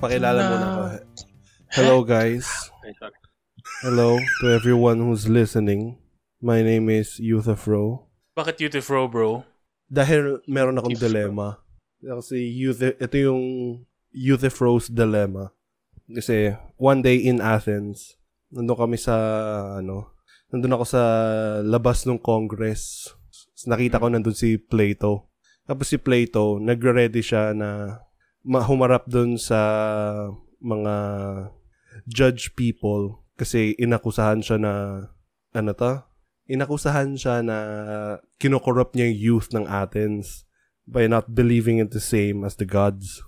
Pakilala muna ako. Hello guys. Hello to everyone who's listening. My name is Youth of Ro. Bakit Youth Bro, bro? Dahil meron akong dilemma. Kasi youth, ito yung Youth of Ro's dilemma. Kasi one day in Athens, nandun kami sa, ano, nandun ako sa labas ng Congress. Nakita ko nandun si Plato. Tapos si Plato, nagre-ready siya na humarap dun sa mga judge people kasi inakusahan siya na ano to? Inakusahan siya na kinokorrupt niya yung youth ng Athens by not believing in the same as the gods.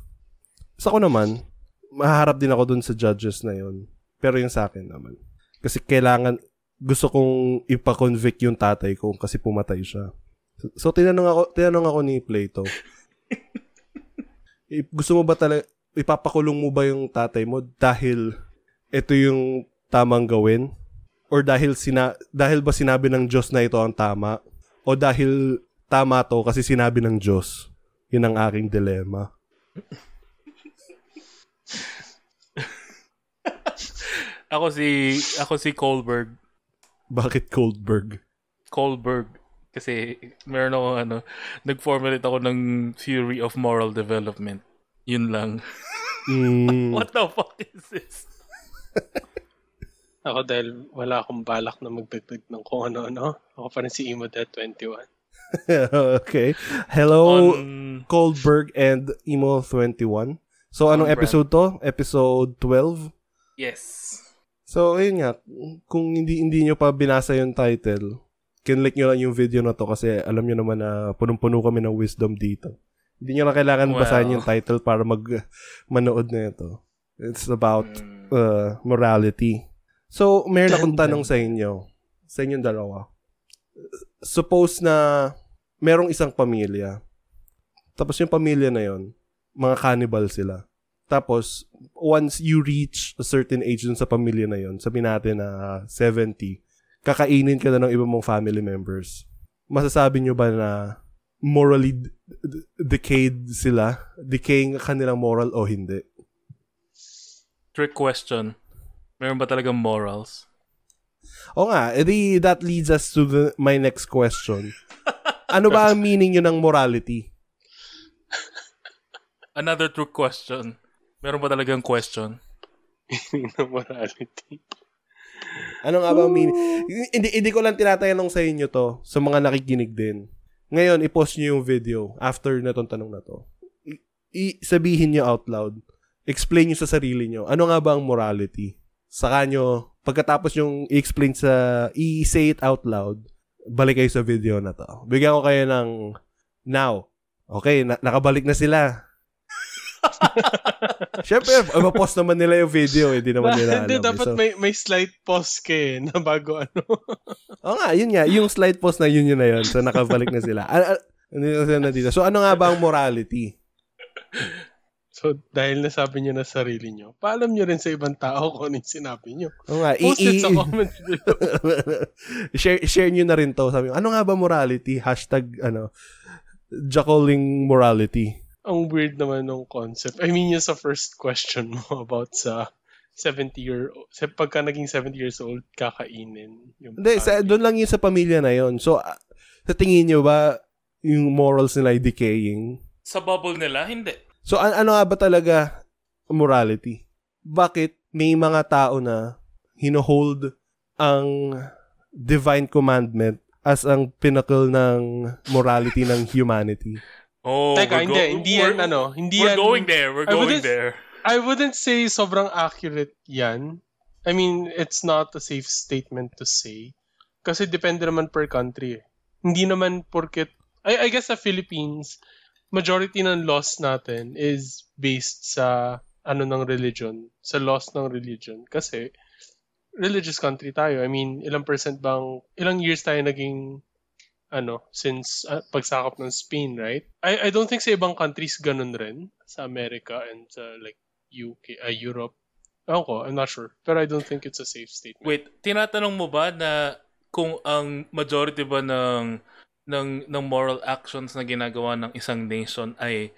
Sa ako naman, mahaharap din ako dun sa judges na yon. Pero yung sa akin naman. Kasi kailangan, gusto kong ipa-convict yung tatay ko kasi pumatay siya. So, tinanong ako, tinanong ako ni Plato, "Eh, gusto mo ba talaga, ipapakulong mo ba yung tatay mo dahil ito yung tamang gawin? Or dahil sina dahil ba sinabi ng Diyos na ito ang tama? O dahil tama to kasi sinabi ng Diyos? Yun ang aking dilema. Ako si ako si Kohlberg. Bakit Goldberg? Kohlberg. Kasi meron ako ano, nag-formulate ako ng theory of moral development. Yun lang. Mm, What the fuck is this? Ako dahil wala akong balak na magdagdag ng kung ano-ano. Ako pa rin si Imo.21. okay. Hello, On Goldberg and Emo21. So, anong On brand. episode to? Episode 12? Yes. So, ayun nga. Kung hindi hindi nyo pa binasa yung title, kinlik nyo lang yung video na to kasi alam nyo naman na punong-puno kami ng wisdom dito. Hindi nyo na kailangan Wow. basahin yung title para mag manood na ito. It's about Mm. uh, morality. So, meron akong tanong sa inyo. Sa inyong dalawa. Suppose na merong isang pamilya. Tapos yung pamilya na yon, mga cannibal sila. Tapos, once you reach a certain age dun sa pamilya na yon, sabihin natin na 70, kakainin ka na ng iba mong family members. Masasabi nyo ba na morally d- d- decayed sila? Decaying ang kanilang moral o hindi? Trick question. Meron ba talagang morals? O nga, edi that leads us to the, my next question. Ano ba ang meaning yun ng morality? Another trick question. Meron ba talagang question? ng morality. Ano nga ba ang meaning? Hindi, hindi ko lang tinatanong sa inyo to, sa mga nakikinig din. Ngayon, i-post nyo yung video after na tong tanong na to. I- i- sabihin nyo out loud. Explain nyo sa sarili nyo. Ano nga ba ang morality? Saka nyo, pagkatapos yung i-explain sa, i-say it out loud, balik kayo sa video na to. Bigyan ko kayo ng now. Okay, na- nakabalik na sila. Siyempre, mapost naman nila yung video, eh. Di naman nila alam. Hindi, eh. dapat So- may, may slight pause ka eh, na bago ano. Oo nga, yun nga. Yung slide post na yun yun na yun. So, nakabalik na sila. Ano sila na dito? So, ano nga ba ang morality? So, dahil nasabi nyo na sarili nyo, paalam nyo rin sa ibang tao kung ano yung sinabi nyo. Oo nga, i- Post it sa comments below. share, share nyo na rin to. Sabi ano nga ba morality? Hashtag, ano, Jacoling morality. Ang weird naman ng concept. I mean, yung sa first question mo about sa 70 year old. Sa pagka naging 70 years old, kakainin. Yung Hindi, sa, doon lang yun sa pamilya na yun. So, ah, sa tingin nyo ba, yung morals nila ay decaying? Sa bubble nila, hindi. So, an- ano nga ba talaga morality? Bakit may mga tao na hinohold ang divine commandment as ang pinnacle ng morality ng humanity? Oh, Teka, we're hindi, hindi we're- yan, ano, hindi we're yan- going there, we're I going there. I wouldn't say sobrang accurate yan. I mean, it's not a safe statement to say. Kasi depende naman per country. eh. Hindi naman porket... I, I guess sa Philippines, majority ng laws natin is based sa ano ng religion, sa laws ng religion. Kasi religious country tayo. I mean, ilang percent bang, ilang years tayo naging ano, since uh, pagsakop ng Spain, right? I, I don't think sa ibang countries ganun rin. Sa America and sa like UK, uh, Europe. Ewan ko, I'm not sure. Pero I don't think it's a safe statement. Wait, tinatanong mo ba na kung ang majority ba ng ng ng moral actions na ginagawa ng isang nation ay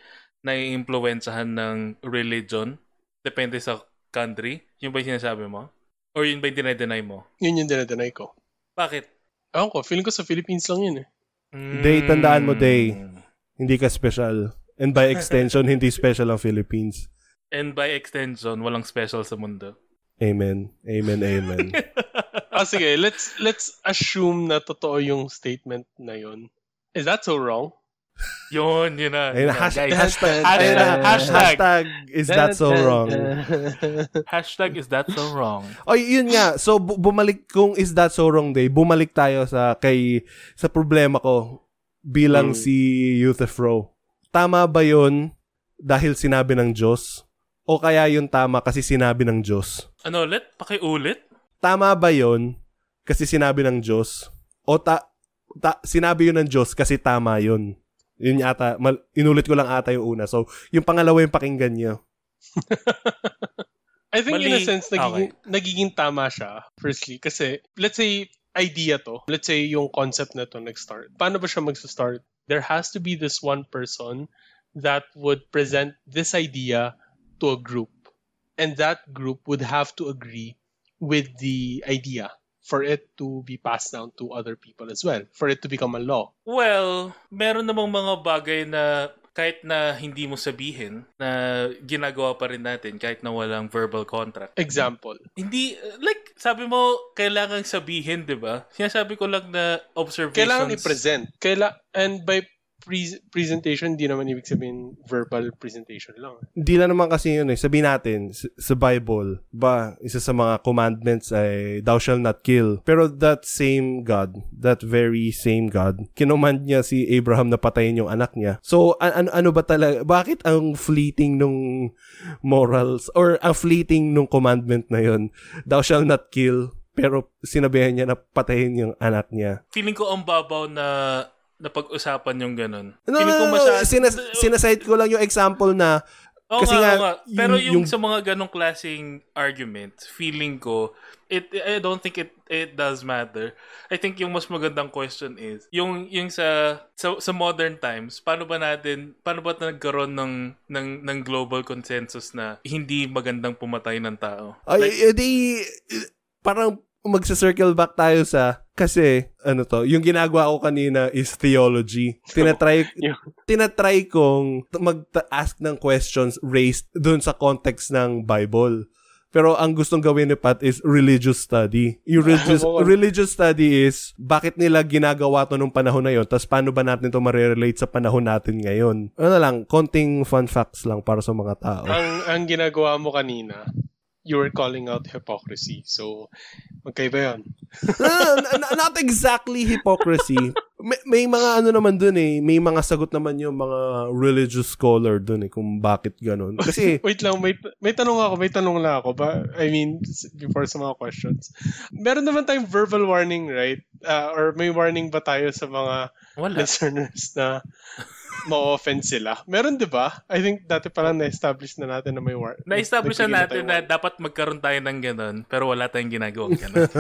naiimpluwensyahan ng religion depende sa country? Yung ba yung sinasabi mo? Or yun ba yung dinedeny mo? Yun yung dinadeny ko. Bakit? Ewan ko, feeling ko sa Philippines lang yun eh. Day, tandaan mo, Day. Mm. Hindi ka special. And by extension, hindi special ang Philippines. And by extension, walang special sa mundo. Amen. Amen, amen. Ah, sige, let's let's assume na totoo yung statement na yun. Is that so wrong? Yun, yun na. Ayun, Yun na, hash- guys. hashtag, Hashtag- na, hashtag. hashtag, is that so wrong? Hashtag is that so wrong? O yun nga, so bu- bumalik kung is that so wrong day, bumalik tayo sa kay sa problema ko bilang Mm. si Youthefro. Tama ba yun dahil sinabi ng Diyos? O kaya yun tama kasi sinabi ng Diyos? Ano ulit? Pakiulit? Tama ba yun kasi sinabi ng Diyos? O ta, ta- sinabi yun ng Diyos kasi tama yun? Yun ata, mal- inulit ko lang ata yung una. So, yung pangalawa yung pakinggan niyo. I think in a Mali. sense, nagiging, nagiging tama siya, firstly. Kasi, let's say, idea to. Let's say yung concept na to nag-start. Paano ba siya mag-start? There has to be this one person that would present this idea to a group. And that group would have to agree with the idea for it to be passed down to other people as well. For it to become a law. Well, meron namang mga bagay na kahit na hindi mo sabihin na ginagawa pa rin natin kahit na walang verbal contract. Example. Hindi, like, sabi mo, kailangan sabihin, di ba? Sinasabi ko lang na observations. Kailangan i-present. Kaila and by pre- presentation, di naman ibig sabihin verbal presentation lang. Hindi lang naman kasi yun eh. Sabihin natin, sa Bible, ba, isa sa mga commandments ay, thou shall not kill. Pero that same God, that very same God, kinomand niya si Abraham na patayin yung anak niya. So, an- ano, ano ba talaga, bakit ang fleeting nung morals, or ang fleeting nung commandment na yun, thou shall not kill, pero sinabihan niya na patayin yung anak niya. Feeling ko ang babaw na na pag-usapan yung ganun. No, ko no, no, masyad- sinas- sinaside ko lang yung example na Oo kasi nga, nga. Pero yung- yung, yung- sa mga ganong klaseng argument, feeling ko, it, I don't think it it does matter. I think yung mas magandang question is, yung yung sa sa, sa modern times, paano ba natin, paano ba nagkaroon ng, ng, ng global consensus na hindi magandang pumatay ng tao? Ay, Like, edi, parang magsa-circle back tayo sa, kasi, ano to, yung ginagawa ko kanina is theology. Tinatry, Yung- tinatry kong mag-ask ng questions raised dun sa context ng Bible. Pero ang gustong gawin ni Pat is religious study. Yung religious, religious study is bakit nila ginagawa to nung panahon na yon tapos paano ba natin to marerelate sa panahon natin ngayon. Ano lang, konting fun facts lang para sa mga tao. ang ang ginagawa mo kanina, you were calling out hypocrisy. So, magkaiba yun. no, not exactly hypocrisy. May, may mga ano naman dun eh. May mga sagot naman yung mga religious scholar dun eh kung bakit ganun. Kasi, Wait lang, may, may tanong ako, may tanong lang ako. Ba, I mean, before sa mga questions. Meron naman tayong verbal warning, right? Uh, or may warning ba tayo sa mga wala. listeners na ma-offend sila? Meron, di ba? I think dati parang na-establish na natin na may warning. Na-establish na natin na dapat magkaroon tayo ng ganun, pero wala tayong ginagawang ganun.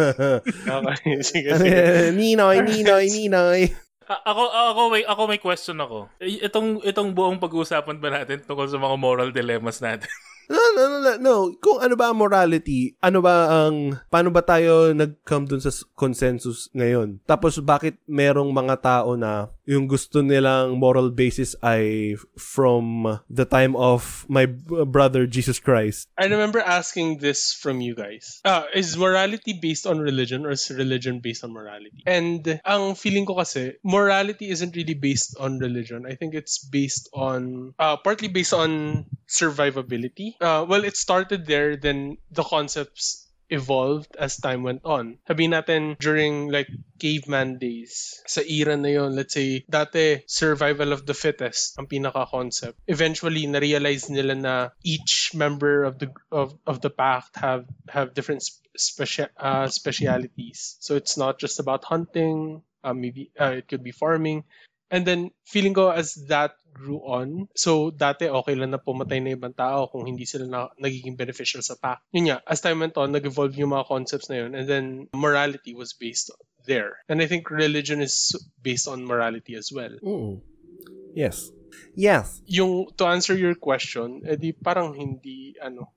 Okay, sige, sige. Ninoy, Ninoy, Ninoy. A- ako ako may ako may question ako. Itong itong buong pag-uusapan ba natin tungkol sa mga moral dilemmas natin? No, no, no, no, no. Kung ano ba ang morality, ano ba ang, paano ba tayo nag-come dun sa consensus ngayon? Tapos bakit merong mga tao na yung gusto nilang moral basis ay from the time of my brother Jesus Christ? I remember asking this from you guys. Ah, is morality based on religion or is religion based on morality? And ang feeling ko kasi, morality isn't really based on religion. I think it's based on, uh, partly based on survivability. Uh, well, it started there, then the concepts evolved as time went on. Sabihin natin, during like caveman days, sa era na yon, let's say, dati, survival of the fittest, ang pinaka-concept. Eventually, na-realize nila na each member of the of, of the pack have have different sp- specia- uh, specialities. So it's not just about hunting, uh, maybe uh, it could be farming. And then, feeling ko as that grew on, so dati okay lang na pumatay na ibang tao kung hindi sila na, nagiging beneficial sa pack. Yun nga, as time went on, nag-evolve yung mga concepts na yun, and then morality was based there. And I think religion is based on morality as well. Mm. Yes. Yes. Yung, to answer your question, edi parang hindi, ano,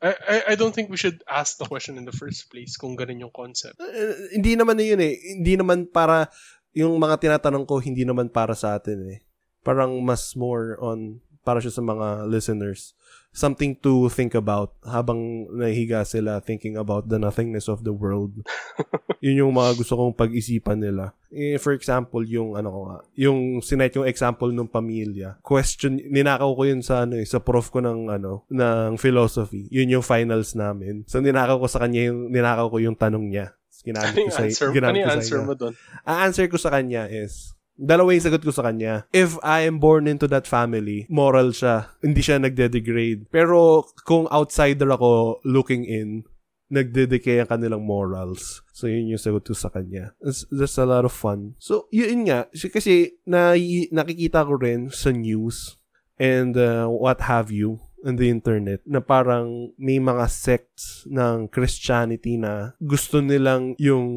I, I, I don't think we should ask the question in the first place kung ganun yung concept. Uh, hindi naman na yun eh. Hindi naman para, yung mga tinatanong ko, hindi naman para sa atin eh. Parang mas more on, para siya sa mga listeners something to think about habang nahihiga sila thinking about the nothingness of the world. Yun yung mga gusto kong pag-isipan nila. Eh, for example, yung ano ko nga, yung sinet yung example ng pamilya. Question, ninakaw ko yun sa ano eh, sa prof ko ng ano, ng philosophy. Yun yung finals namin. So ninakaw ko sa kanya yung ninakaw ko yung tanong niya. Ginamit Ano ko sa answer, ginamit ano ko sa answer mo doon? Ang answer ko sa kanya is, dalawa yung sagot ko sa kanya. If I am born into that family, moral siya. Hindi siya nagde-degrade. Pero kung outsider ako looking in, nagde-decay ang kanilang morals. So, yun yung sagot ko sa kanya. It's, that's a lot of fun. So, yun nga. Kasi, na, nakikita ko rin sa news and uh, what have you on the internet na parang may mga sects ng Christianity na gusto nilang yung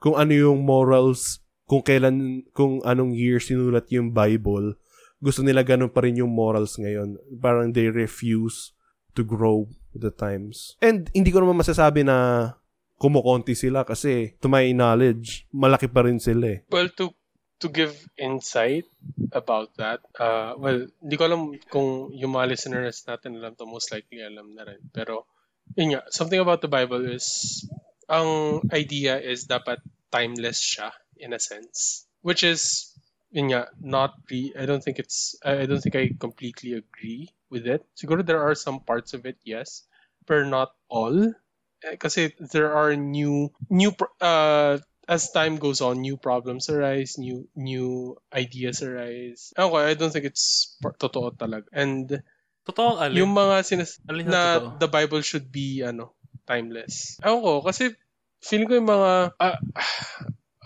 kung ano yung morals kung kailan kung anong year sinulat yung Bible gusto nila ganun pa rin yung morals ngayon. Parang they refuse to grow with the times. And hindi ko naman masasabi na kumukonti sila kasi to my knowledge malaki pa rin sila eh. Well, to to give insight about that, uh, well, hindi ko alam kung yung mga listeners natin alam to, most likely alam na rin. Pero, yun nga, something about the Bible is, ang idea is dapat timeless siya, in a sense. Which is, yun nga, not re- I don't think it's, I don't think I completely agree with it. Siguro there are some parts of it, yes, but not all. Eh, Kasi there are new, new, uh, as time goes on, new problems arise, new new ideas arise. Okay, I don't think it's totoo talaga. And Totoo, alin? yung mga sinas alin na totoo? the Bible should be ano, timeless. Ewan ko, kasi feeling ko yung mga ah,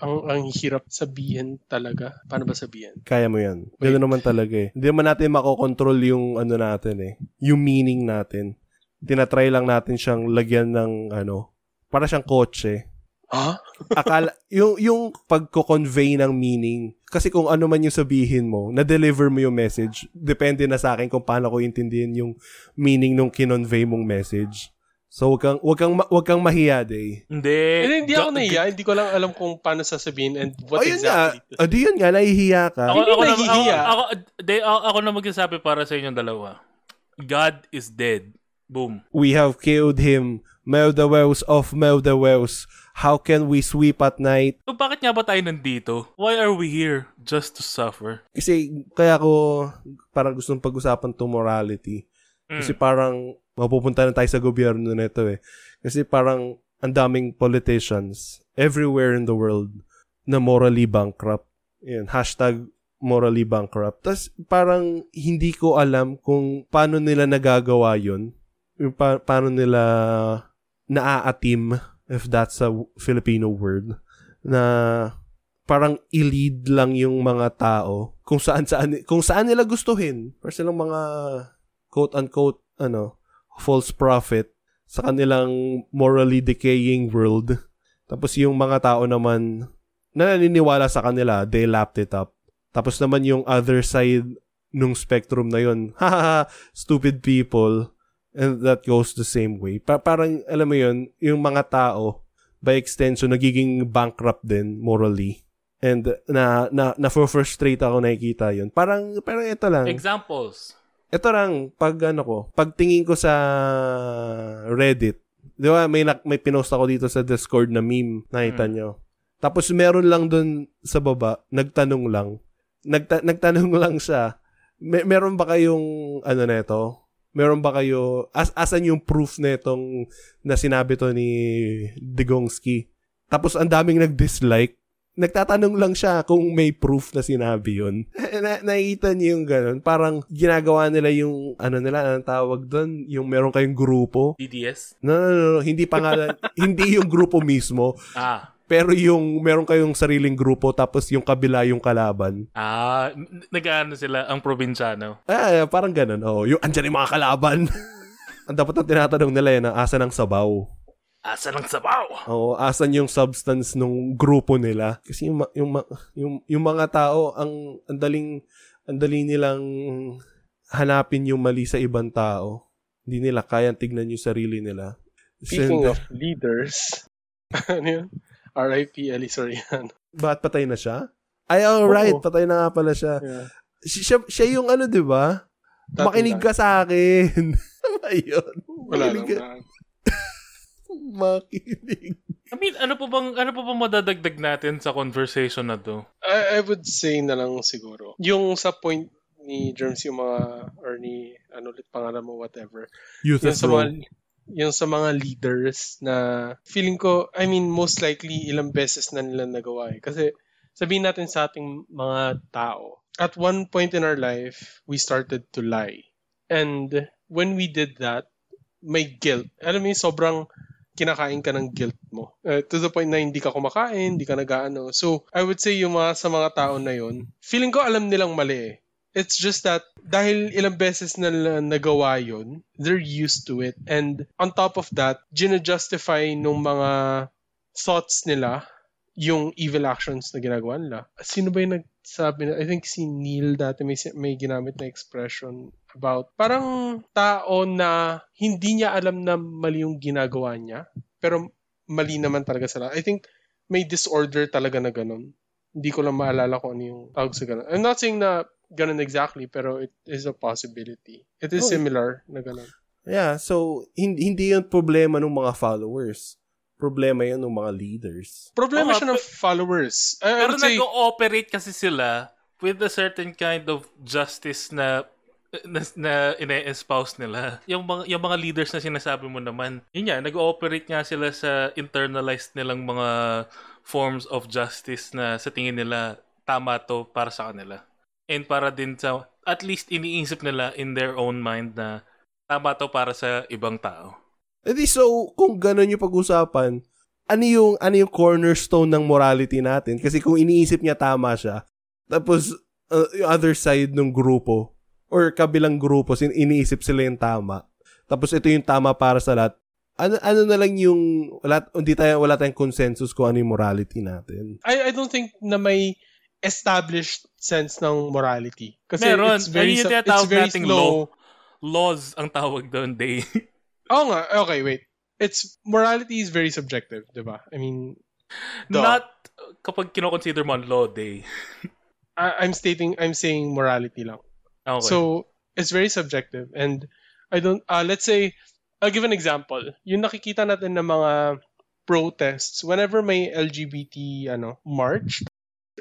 ang ang hirap sabihin talaga. Paano ba sabihin? Kaya mo yan. Ganoon naman talaga eh. Hindi naman natin makokontrol yung ano natin eh. Yung meaning natin. Tinatry lang natin siyang lagyan ng ano. Para siyang kotse. Ha? Akala, yung, yung pagko-convey ng meaning. Kasi kung ano man yung sabihin mo, na-deliver mo yung message. Depende na sa akin kung paano ko intindihin yung meaning nung kinonvey mong message. So, wag kang, wag kang, wag kang mahiya, day. Hindi. Hindi, hindi ako nahiya. Hindi ko lang alam kung paano sasabihin and what Ayun exactly. nga. Adi yun nga, nahihiya ka. Ako, Hindi ako, na, ako, nahihiya. ako, de, ako, ako na magsasabi para sa inyong dalawa. God is dead. Boom. We have killed him. Meldaweus of Meldaweus. How can we sweep at night? So bakit nga ba tayo nandito? Why are we here? Just to suffer? Kasi kaya ko parang gustong pag-usapan to morality. Mm. Kasi parang mapupunta na tayo sa gobyerno nito eh. Kasi parang ang daming politicians everywhere in the world na morally bankrupt. Yan, hashtag morally bankrupt. Tapos parang hindi ko alam kung paano nila nagagawa yun. Pa- paano nila naaatim, if that's a Filipino word, na parang i-lead lang yung mga tao kung saan saan kung saan nila gustuhin. Para silang mga quote unquote ano false prophet sa kanilang morally decaying world. Tapos yung mga tao naman na naniniwala sa kanila, they lapped it up. Tapos naman yung other side nung spectrum na yun, haha, stupid people. And that goes the same way. Pa- parang, alam mo yun, yung mga tao, by extension, nagiging bankrupt din morally. And na, na, na-frustrate ako nakikita yun. Parang, parang ito lang. Examples. Ito lang, pag ano ko, pagtingin ko sa Reddit, di ba, may, nak- may pinost ako dito sa Discord na meme, nakita Mm. nyo. Tapos meron lang dun sa baba, nagtanong lang. Nagta- nagtanong lang siya, "Me- meron ba kayong, ano neto? Meron ba kayo, as asan yung proof netong na sinabi to ni Digongski? Tapos ang daming nag-dislike. Nagtatanong lang siya kung may proof na sinabi yun. na, nakikita niyo yung ganun. Parang ginagawa nila yung, ano nila, anong tawag doon? Yung meron kayong grupo. DDS? No, no, no, no. Hindi pangalan, hindi yung grupo mismo. Ah. Pero yung meron kayong sariling grupo tapos yung kabila yung kalaban. Ah. n- Nag-ano sila, ang probinsyano. Ah, parang ganun. Oh, yung andyan yung mga kalaban. ang dapat ang tinatanong nila yan, asa ng sabaw. Asa ng sabaw? Oo, asan yung substance nung grupo nila? Kasi yung yung yung, yung mga tao ang ang daling ang dali nilang hanapin yung mali sa ibang tao. hindi nila kayang tignan yung sarili nila. Speaking Send- of leaders, ano yun? R.I.P. Ellie Soriano. Ba't patay na siya? Ay, alright, Oo. patay na nga pala siya. Yeah. Si- Siya, siya yung ano, di ba? Makinig ka sa akin. Ayun. Wala Makinig lang. Makinig. I mean, ano pa bang ano pa bang madadagdag natin sa conversation na to? I, I would say na lang siguro. Yung sa point ni Germs yung mga, or ni, ano ulit pangalan mo, whatever. Youth Yung sa mga, yung sa mga leaders na feeling ko, I mean, most likely ilang beses na nila nagawa eh. Kasi sabihin natin sa ating mga tao, at one point in our life, we started to lie. And when we did that, may guilt. Alam mo yung sobrang kinakain ka ng guilt mo. Uh, to the point na hindi ka kumakain, hindi ka nag-ano. So, I would say yung mga sa mga tao na yun, feeling ko alam nilang mali eh. It's just that dahil ilang beses na nagawa yun, they're used to it. And on top of that, gina-justify nung mga thoughts nila yung evil actions na ginagawa nila. Sino ba yung nagsabi na? I think si Neil dati may, may ginamit na expression about parang tao na hindi niya alam na mali yung ginagawa niya, pero mali naman talaga sila. I think may disorder talaga na ganun. Hindi ko lang maalala kung ano yung tawag sa ganun. I'm not saying na ganun exactly, pero it is a possibility. It is Oh, similar na ganun. Yeah, so hindi, hindi yun problema ng mga followers. Problema yun ng mga leaders. Problema Oo, siya ng followers. I, I Pero say, nag-ooperate kasi sila with a certain kind of justice na na, na ine-espouse nila. Yung mga, yung mga leaders na sinasabi mo naman, yun nga, nag-ooperate nga sila sa internalized nilang mga forms of justice na sa tingin nila tama to para sa kanila. And para din sa, at least iniisip nila in their own mind na tama to para sa ibang tao. Edi so, kung ganun yung pag-usapan, ano yung, ano yung cornerstone ng morality natin? Kasi kung iniisip niya tama siya, tapos uh, yung other side ng grupo, or kabilang grupo, sin iniisip sila yung tama, tapos ito yung tama para sa lahat, ano, ano na lang yung, wala, hindi tayo, wala tayong consensus kung ano yung morality natin. I, I don't think na may established sense ng morality. Kasi Meron. it's very, Ayun yung it's very nating slow. Laws ang tawag doon, day. Oo nga. Okay, wait. It's morality is very subjective, di ba? I mean, Duh. Not kapag kinoconsider mo ang law day. I, I'm stating, I'm saying morality lang. Okay. So, it's very subjective. And I don't, uh, let's say, I'll give an example. Yung nakikita natin ng mga protests, whenever may LGBT ano, march,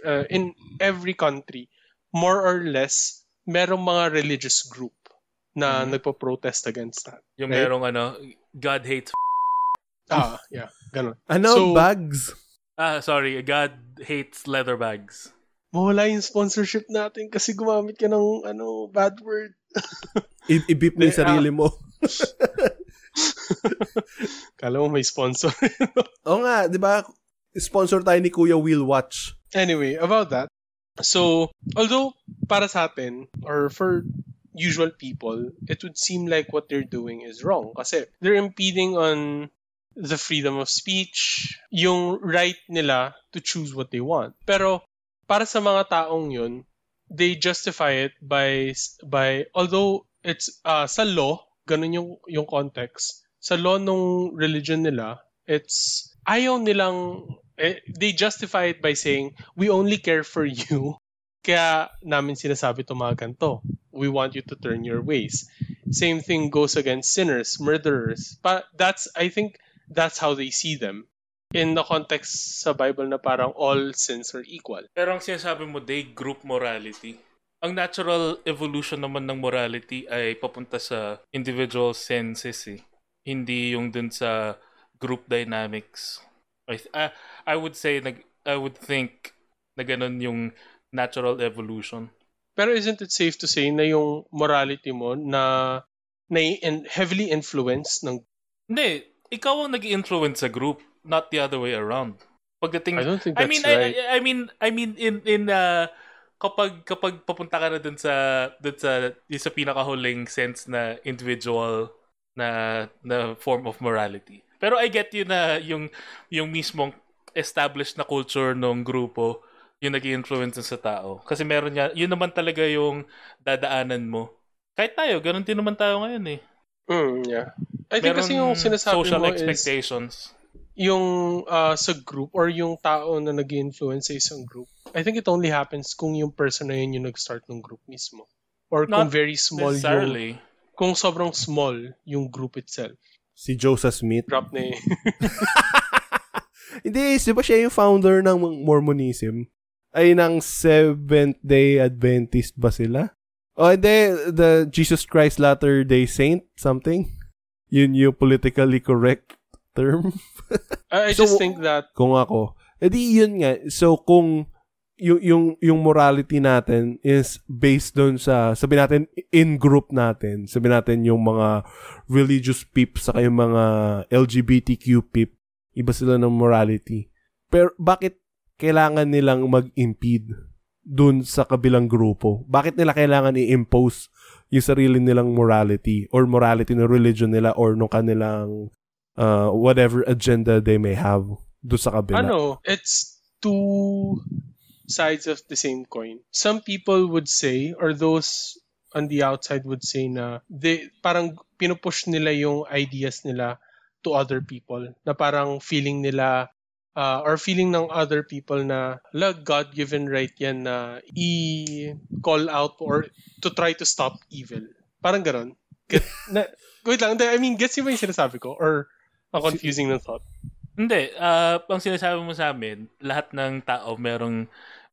uh, in every country, more or less, merong mga religious group na Mhm. nagpo-protest against that. yung right? merong ano, God hates Ah, yeah, ganun. Ano, So- bags? Ah, sorry, God hates leather bags. Mawala yung sponsorship natin kasi gumamit ka ng ano, bad word. I- i-beep mo yung ah. sarili mo. Kala mo may sponsor. Oo nga, di ba? Sponsor tayo ni Kuya Will Watch. Anyway, about that. So, although para sa atin, or for usual people, it would seem like what they're doing is wrong. Kasi they're impeding on the freedom of speech, yung right nila to choose what they want. Pero para sa mga taong yun, they justify it by by although it's uh, sa law, ganun yung yung context. Sa law nung religion nila, it's ayaw nilang eh, they justify it by saying we only care for you kaya namin sinasabi to mga ganito. We want you to turn your ways. Same thing goes against sinners, murderers. But that's, I think, that's how they see them. In the context sa Bible na parang all sins are equal. Pero ang sinasabi mo, day, group morality. Ang natural evolution naman ng morality ay papunta sa individual senses eh. Hindi yung dun sa group dynamics. I, th- I, I would say, nag, I would think na ganun yung natural evolution. Pero isn't it safe to say na yung morality mo na, na in, heavily influenced ng Hindi, ikaw ang nag influence sa group, not the other way around. Pagdating I don't think I that's mean right. I, I mean I mean in in uh, kapag kapag papunta ka na dun sa dun sa yung sa pinakahuling sense na individual na na form of morality. Pero I get you na yung yung mismong established na culture ng grupo yung nag influence sa tao. Kasi meron niya, yun naman talaga yung dadaanan mo. Kahit tayo, ganun din naman tayo ngayon eh. Mm, yeah. I think Meron kasi yung sinasabi social mo is expectations. Yung uh, sa group or yung tao na nag influence sa isang group. I think it only happens kung yung person na yun yung nag-start ng group mismo. Or kung Not very small yung... Kung sobrang small yung group itself. Si Joseph Smith. Drop na eh. Hindi, di ba siya yung founder ng Mormonism? Ay, ng Seventh-day Adventist ba sila? O, oh, hindi, the Jesus Christ Latter-day Saint, something? Yun yung politically correct term. I, I So, just think that kung ako. Edi yun nga. So, kung yung, yung, yung morality natin is based doon sa, sabi natin, in-group natin. Sabi natin yung mga religious peeps saka yung mga LGBTQ peep. Iba sila ng morality. Pero bakit kailangan nilang mag-impede dun sa kabilang grupo? Bakit nila kailangan i-impose yung sarili nilang morality or morality ng religion nila or nung kanilang uh, whatever agenda they may have doon sa kabila? ano, it's two sides of the same coin. Some people would say, or those on the outside would say na they parang pinupush nila yung ideas nila to other people na parang feeling nila uh, or feeling ng other people na la God-given right yan na i-call out or to try to stop evil. Parang ganon. Get, na, wait lang, I mean, gets mo yung sinasabi ko? Or ang confusing ng thought? Hindi, ah ang sinasabi mo sa amin, lahat ng tao merong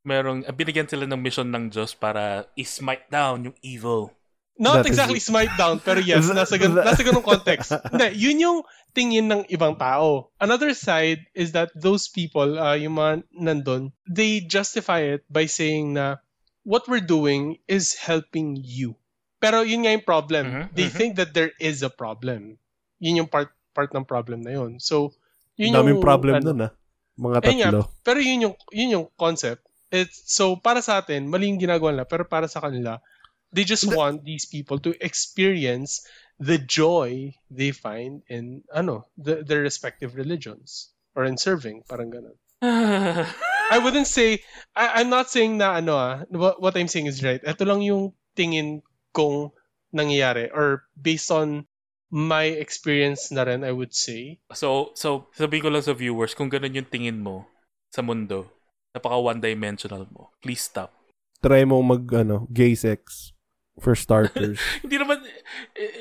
merong ah, binigyan sila ng mission ng Diyos para i-smite down yung evil. Not That is- exactly smite down, pero yes, nasa, gan- nasa ganung context. Hindi, yun yung tingin ng ibang tao. Another side is that those people, uh, yung mga nandun, they justify it by saying na what we're doing is helping you. Pero yun nga yung problem. Mhm, They mhm. think that there is a problem. Yun yung part part ng problem na yun. So, yun Daming yung, problem ano, nun ah. Mga Ayun nga, tatlo. pero yun yung, yun yung concept. It's, so, para sa atin, mali yung ginagawa nila, pero para sa kanila, they just want these people to experience the joy they find in, ano, the, their respective religions. Or in serving, parang ganun. I wouldn't say, I, I'm not saying na, ano ah, what, what I'm saying is right. Ito lang yung tingin kong nangyayari. Or based on my experience na rin, I would say. so, so sabihin ko lang sa viewers, kung ganun yung tingin mo sa mundo, napaka one-dimensional mo, please stop. Try mo mag, ano, gay sex. For starters. hindi naman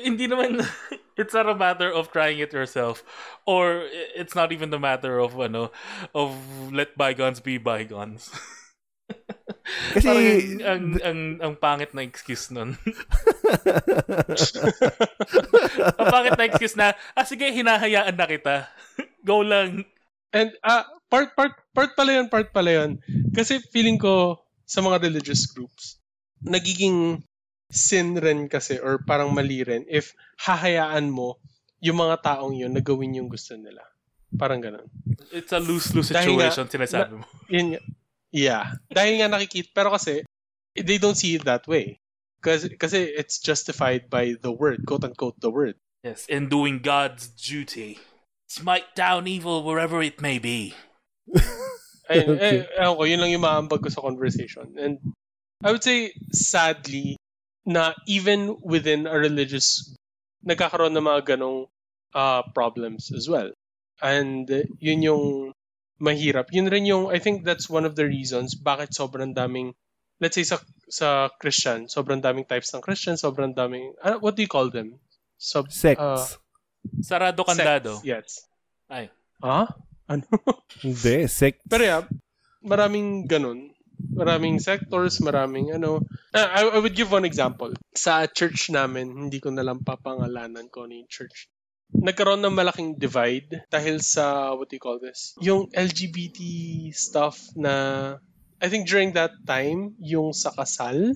hindi naman it's not a matter of trying it yourself or it's not even the matter of ano of let bygones be bygones. Kasi, Parang ang, ang, ang, ang pangit na excuse nun. ang pangit na excuse na, ah sige, hinahayaan na kita. Go lang. And ah part part part pala yun, part pala yun. Kasi feeling ko sa mga religious groups, nagiging sin rin kasi or parang mali rin if hahayaan mo yung mga taong yun na gawin yung gusto nila. Parang ganun. It's a lose-lose Dahil nga- situation, sinasabi mo. Yun. Yeah. Dahil nga nakikita, pero kasi they don't see it that way. Kasi, kasi it's justified by the word, quote-unquote the word. Yes, in doing God's duty. Smite down evil wherever it may be. Ayun, Okay. eh, ewan ko, yun lang yung maambag ko sa conversation. And I would say, sadly, na even within a religious, nagkakaroon ng mga ganong uh, problems as well. And yun yung mahirap. Yun rin yung, I think that's one of the reasons bakit sobrang daming, let's say sa sa Christian, sobrang daming types ng Christian, sobrang daming, ano, what do you call them? Sub, sex. uh, Sarado kandado. sects, Yes. Ay. Ha? Ano? Hindi, sex. Pero yeah, maraming ganun. Maraming sectors, maraming ano. Ah, I, I would give one example. Sa church namin, hindi ko nalang papangalanan ko ni church. Nagkaroon ng malaking divide dahil sa, what do you call this? Yung LGBT stuff na, I think during that time, yung sa kasal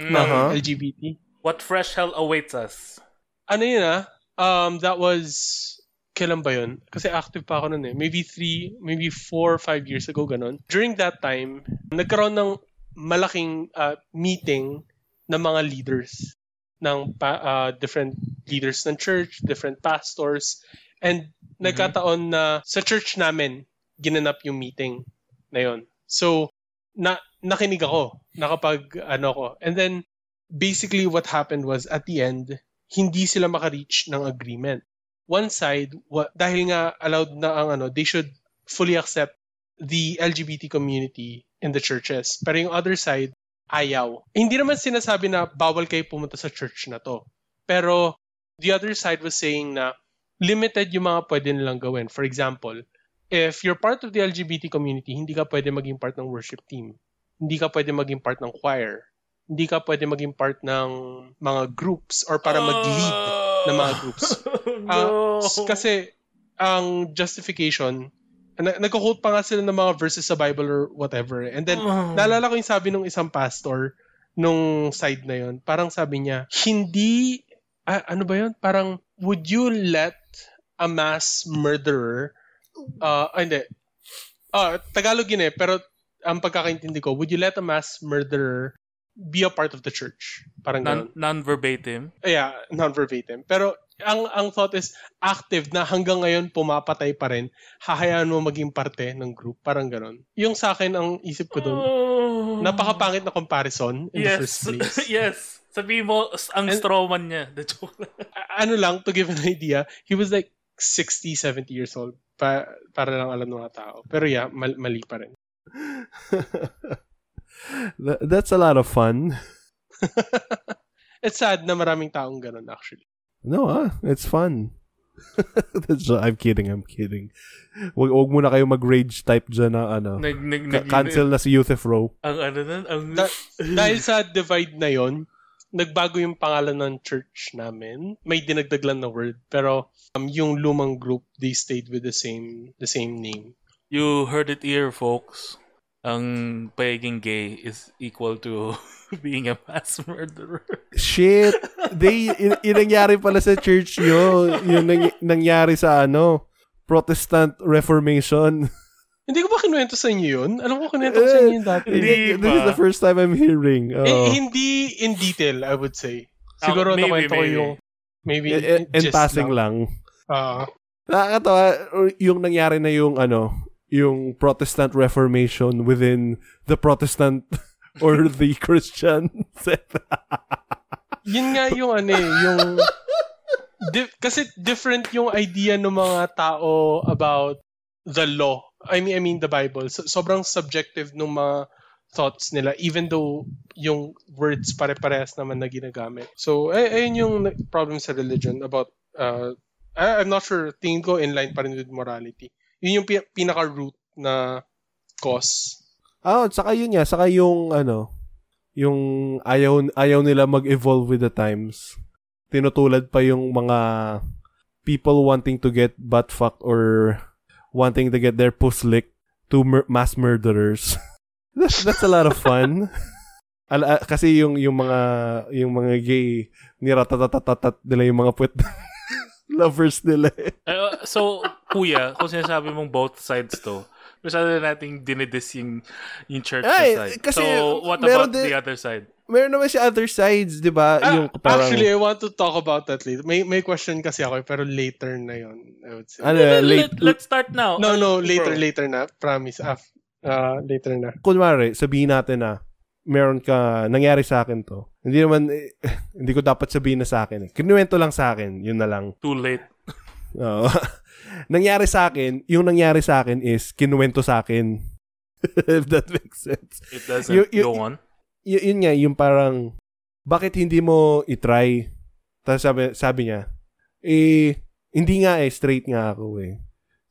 Mm. ng Aha. LGBT. What fresh hell awaits us? Ano yun ah? Um, that was, kailan ba yun? Kasi active pa ako nun eh. Maybe three, maybe four or five years ago, ganun. During that time, nagkaroon ng malaking uh, meeting ng mga leaders ng pa- uh, different leaders ng church, different pastors, and nagkataon na sa church namin, ginanap yung meeting na yun. So, na nakinig ako, nakapag ano ko. And then, basically what happened was at the end, hindi sila maka-reach ng agreement. One side, wa- dahil nga allowed na ang ano, they should fully accept the LGBT community in the churches. Pero yung other side, ayaw. Hindi naman sinasabi na bawal kayo pumunta sa church na to. Pero the other side was saying na limited yung mga pwede nilang gawin. For example, if you're part of the LGBT community, hindi ka pwede maging part ng worship team. Hindi ka pwede maging part ng choir. Hindi ka pwede maging part ng mga groups or para mag-lead ng mga groups. Ah, no. s- kasi ang justification, na- nagko-quote pa nga sila ng mga verses sa Bible or whatever. And then, Oh. naalala ko yung sabi nung isang pastor nung side na yon parang sabi niya, hindi, ah, ano ba yun? Parang, would you let a mass murderer, uh, ah, hindi, ah, Tagalog yun eh, pero ang pagkakaintindi ko, would you let a mass murderer be a part of the church? Parang. Non, non-verbatim. Yeah, non-verbatim. Pero ang ang thought is active na hanggang ngayon pumapatay pa rin, hahayaan mo maging parte ng group. Parang ganon. Yung sa akin, ang isip ko doon, Oh. napakapangit na comparison in the first place. yes. Sabi mo, s- ang And- strawman niya. The joke ano lang, to give an idea, he was like 60, 70 years old. Pa, para lang alam ng mga tao. Pero yeah, mal- mali pa rin. That- That's a lot of fun. It's sad na maraming taong ganon actually. No, ah, it's fun. That's, I'm kidding, I'm kidding. Wag, wag muna kayo mag-rage type dyan na ano. Nag, nag, nag, cancel na si Youth Row. Ang ano nun, ang... Da- dahil sa divide na yon nagbago yung pangalan ng church namin. May dinagdag lang na word. Pero um, yung lumang group, they stayed with the same the same name. You heard it here, folks. Ang pagiging gay is equal to being a mass murderer. Shit! They, in, inangyari pala sa church yun. Yung nang, nangyari sa ano, Protestant Reformation. Hindi ko ba kinuwento sa inyo yun? Alam ko kinuwento ko sa inyo yun dati. Hindi This is the first time I'm hearing. Eh, Oh. hindi in detail, I would say. Siguro Ah, maybe, nakwento ko maybe. yung maybe Eh, eh, in just passing lang. lang. Ah, Nakakatawa, yung nangyari na yung ano, yung Protestant Reformation within the Protestant or the Christian yun nga yung ano eh, yung di- kasi different yung idea ng mga tao about the law. I mean I mean the Bible. So, sobrang subjective ng mga thoughts nila even though yung words pare-parehas naman na ginagamit. So ay ayun yung problem sa religion about uh, I'm not sure tingin ko in line pa rin with morality. Yun yung pi- pinaka-root na cause. Ah, at saka yun nga, saka yung ano, yung ayaw ayaw nila mag-evolve with the times. Tinutulad pa yung mga people wanting to get butt fucked or wanting to get their puss licked to mur- mass murderers. that's, that's a lot of fun. Al- kasi yung yung mga yung mga gay niratatatatat nila yung mga puwet lovers nila. eh. Uh, so, kuya, kung sinasabi mong both sides to, masyado na nating dinidis yung, yung church Ay, side. kasi so, what about din- the other side? Meron naman si other sides, 'di ba? Ah, yung parang Actually, I want to talk about that later. May may question kasi ako, eh, pero later na yon I would say. ano, Let, late, let's start now. No, no, Bro. later, later na. Promise. Af, uh, later na. kunwari, sabihin natin na meron ka, nangyari sa akin to. Hindi naman, eh, hindi ko dapat sabihin na sa akin eh. Kinuwento lang sa akin, yun na lang. Too late. Oo. nangyari sa akin, yung nangyari sa akin is, kinuwento sa akin. If that makes sense. It doesn't You- you- go on. Y- yun nga, yung parang, bakit hindi mo itry? Tapos sabi, sabi niya, eh, hindi nga eh, straight nga ako eh.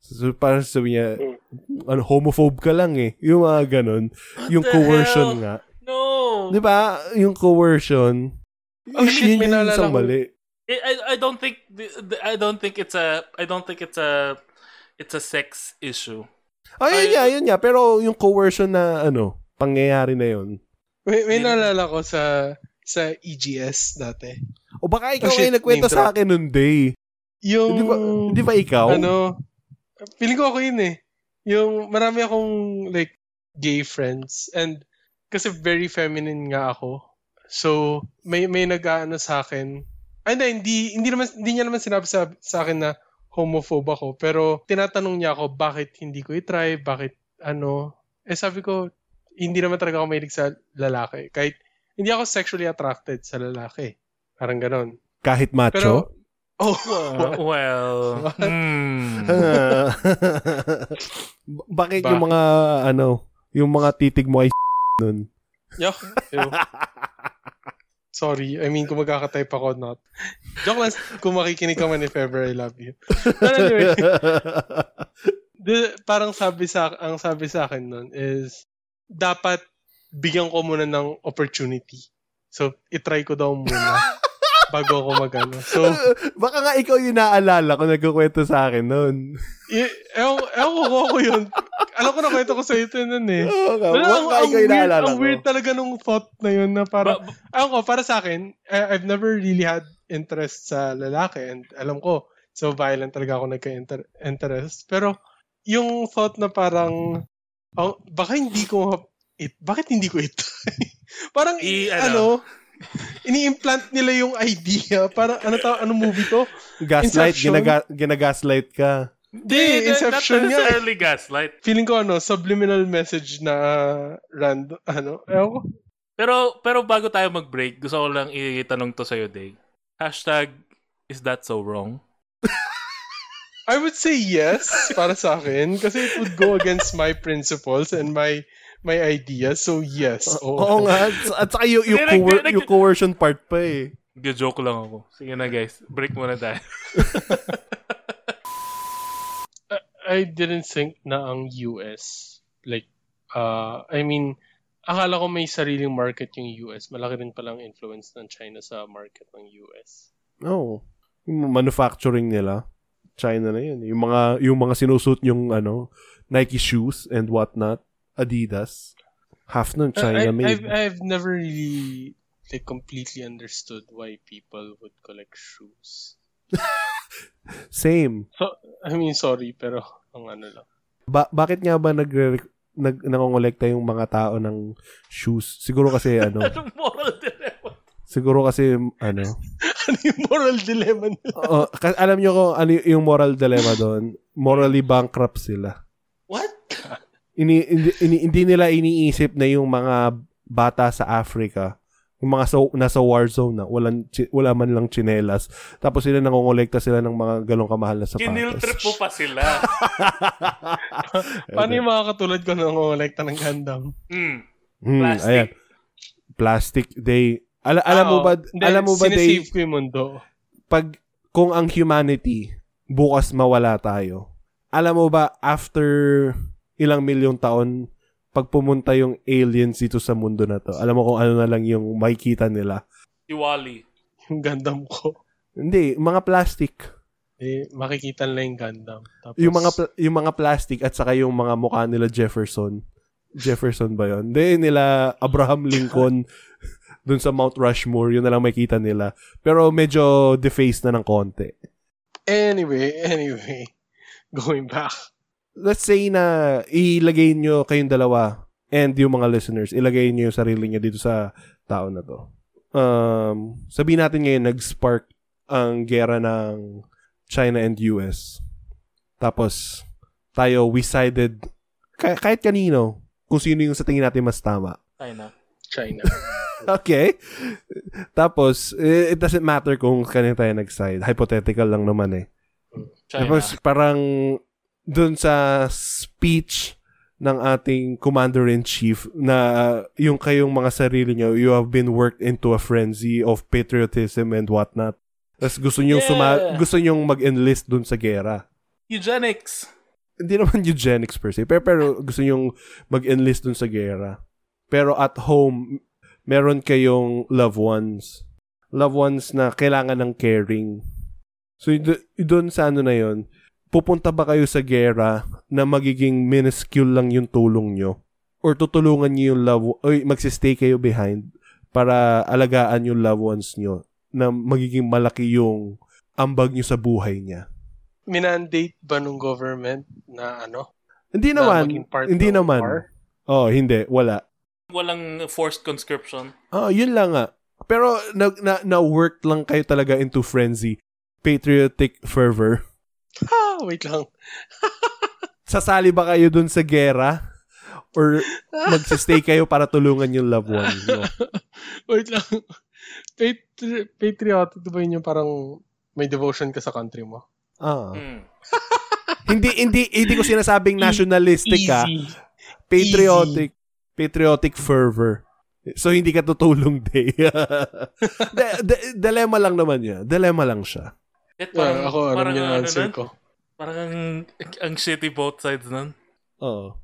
So, parang sabi niya, ano, homophobe ka lang eh. Yung mga ganun. yung the coercion hell? nga. Di ba? Yung coercion. Oh, shit, yun yung naalala isang mali. I, I don't think I don't think it's a I don't think it's a it's a sex issue. Oh, yun nga, yun nga. Pero yung coercion na, ano, pangyayari na yun. May, may Yun. naalala ko sa sa EGS dati. O baka ikaw Oh, shit, ay nagkwento sa akin nun day. Yung, Hindi ba, hindi ba ikaw? ano, feeling ko ako yun eh. Yung, marami akong, like, gay friends. And, kasi very feminine nga ako. So, may, may nag-ano sa akin. Ay, hindi, hindi, hindi, naman, hindi niya naman sinabi sa, sa akin na homophobe ako. Pero, tinatanong niya ako, bakit hindi ko i-try? Bakit, ano? Eh, sabi ko, hindi naman talaga ako mahilig sa lalaki. Kahit, hindi ako sexually attracted sa lalaki. Parang ganon. Kahit macho? Pero, oh, Uh, well, hmm. Bakit Ba- yung mga, ano, yung mga titig mo ay nun? yuck. Ew. Sorry, I mean, kung magkakatype ako, not. Joke lang, kung makikinig ka man if ever, I love you. But anyway, the, parang sabi sa, ang sabi sa akin nun is, dapat bigyan ko muna ng opportunity. So, itry ko daw muna bago ako magano. So, Baka nga ikaw yung naalala ko nagkukwento sa akin nun. y- ewan, ewan ko ako yun. Alam ko na kwento ko sa ito nun eh. Oo nga, Wala, baka ang, ang, ikaw yung weird, naalala ang ko. weird talaga nung thought na yun na parang, Ba- ba- Ewan ko, para sa akin, I- I've never really had interest sa lalaki and alam ko, so violent talaga ako nagka-interest. Pero, yung thought na parang, oh, baka hindi ko, it, bakit hindi ko ito? parang, I- ano, ano? ini-implant nila yung idea. Parang, ano ta, ano movie to? Gaslight, Inception. ginaga, ginagaslight ka. Hindi, Inception not nga. eh. necessarily gaslight. Feeling ko, ano, subliminal message na random, ano, ewan ko. Pero pero bago tayo mag-break, gusto ko lang itanong to sa'yo, Dave. Hashtag, is that so wrong? I would say yes para sa akin kasi it would go against my principles and my my ideas. So yes. Oo Oo. nga. At saka yung, yung, coer- yung coercion part pa eh. Joke lang ako. Sige na guys, break muna tayo. I didn't think na ang US like uh I mean akala ko may sariling market yung US. Malaki rin palang influence ng China sa market ng US. Oo. Yung manufacturing nila. China na yun. Yung mga, yung mga sinusut yung ano, Nike shoes and whatnot. Adidas. Half nun China I, made. I've I've never really like completely understood why people would collect shoes. Same. So I mean sorry pero ang ano lang. Ba- bakit nga ba nagre nag nangongolekta yung mga tao ng shoes? Siguro kasi ano, Anong moral dilemma? siguro kasi ano, ano yung moral dilemma nila? Oo, alam nyo kung ano yung moral dilemma doon? Morally bankrupt sila. What? Ini, hindi, ini- hindi nila iniisip na yung mga bata sa Africa, yung mga so, nasa war zone na, walang, wala man lang chinelas. Tapos sila nangongolekta sila ng mga galong kamahal na sapatos. Kinil trip mo pa sila. Paano yung mga katulad ko nang kolekta ng Gundam? Hmm. Hmm, Plastic. ayan. Plastic day. Ala, alam mo Ah, ba. Hindi, alam mo ba day, sinisave ko yung mundo. pag, kung ang humanity, bukas mawala tayo, alam mo ba, after ilang milyong taon, pag pumunta yung aliens dito sa mundo na to, alam mo kung ano na lang yung makikita nila. Si Wally. Yung Gundam ko. Hindi, mga plastic. Eh, makikita nila yung Gundam. Tapos, Yung mga pla- yung mga plastic at saka yung mga mukha nila Jefferson. Jefferson ba yun? Hindi, nila Abraham Lincoln dun sa Mount Rushmore, yun na lang makita nila. Pero medyo defaced na ng konti. Anyway, anyway. Going back. Let's say na ilagay nyo kayong dalawa and yung mga listeners, ilagay nyo yung sarili nyo dito sa tao na to. Um, sabihin natin ngayon, nag-spark ang gera ng China and US. Tapos, tayo, we sided, kah- kahit kanino, kung sino yung sa tingin natin mas tama. China. China. Okay? Tapos, eh, it doesn't matter kung kanino tayo nag-side. Hypothetical lang naman eh. China. Tapos parang dun sa speech ng ating commander-in-chief na uh, yung kayong mga sarili nyo, you have been worked into a frenzy of patriotism and whatnot. Tapos gusto nyo Yeah. suma- gusto nyo mag-enlist dun sa gera. Eugenics. Hindi naman eugenics per se, pero, pero gusto nyo mag-enlist dun sa gera. Pero at home, meron kayong loved ones. Loved ones na kailangan ng caring. So, doon sa ano na yon pupunta ba kayo sa gera na magiging minuscule lang yung tulong nyo? Or tutulungan nyo yung love, o magsistay kayo behind para alagaan yung loved ones nyo na magiging malaki yung ambag nyo sa buhay niya? Minandate ba nung government na ano? Hindi na naman. part Hindi naman. war? Oh, hindi. Wala. Walang forced conscription. Oh, yun lang nga. Pero na, na, na-work lang kayo talaga into frenzy. Patriotic fervor. Ha, wait lang. Sasali ba kayo dun sa gera? Or magsistay kayo para tulungan yung loved one nyo? Wait lang. patri- patriotic ba yun yung parang may devotion ka sa country mo? Ah. Mm. hindi hindi hindi ko sinasabing nationalistic ka. Easy. Patriotic patriotic fervor. So hindi ka tutulong day. de, de- dilemma lang naman niya. Dilemma lang siya. At Yeah, parang, ako, alam parang ano answer nun? ko. Parang ang, ang shitty both sides nun. Oo.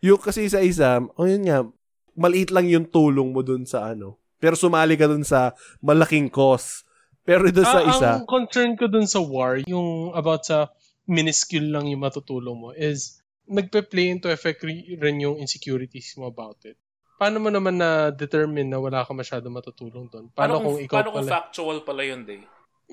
Yung kasi sa isa, oh yun nga, maliit lang yung tulong mo dun sa ano. Pero sumali ka dun sa malaking cause. Pero dun sa Ah, isa, Ang concern ko dun sa war, yung about sa minuscule lang yung matutulong mo is nagpe-play into effect ri- rin yung insecurities mo about it. Paano mo naman na-determine na wala ka masyado matutulong doon? Paano, kung, ikaw paano kung pala? factual pala yun, day?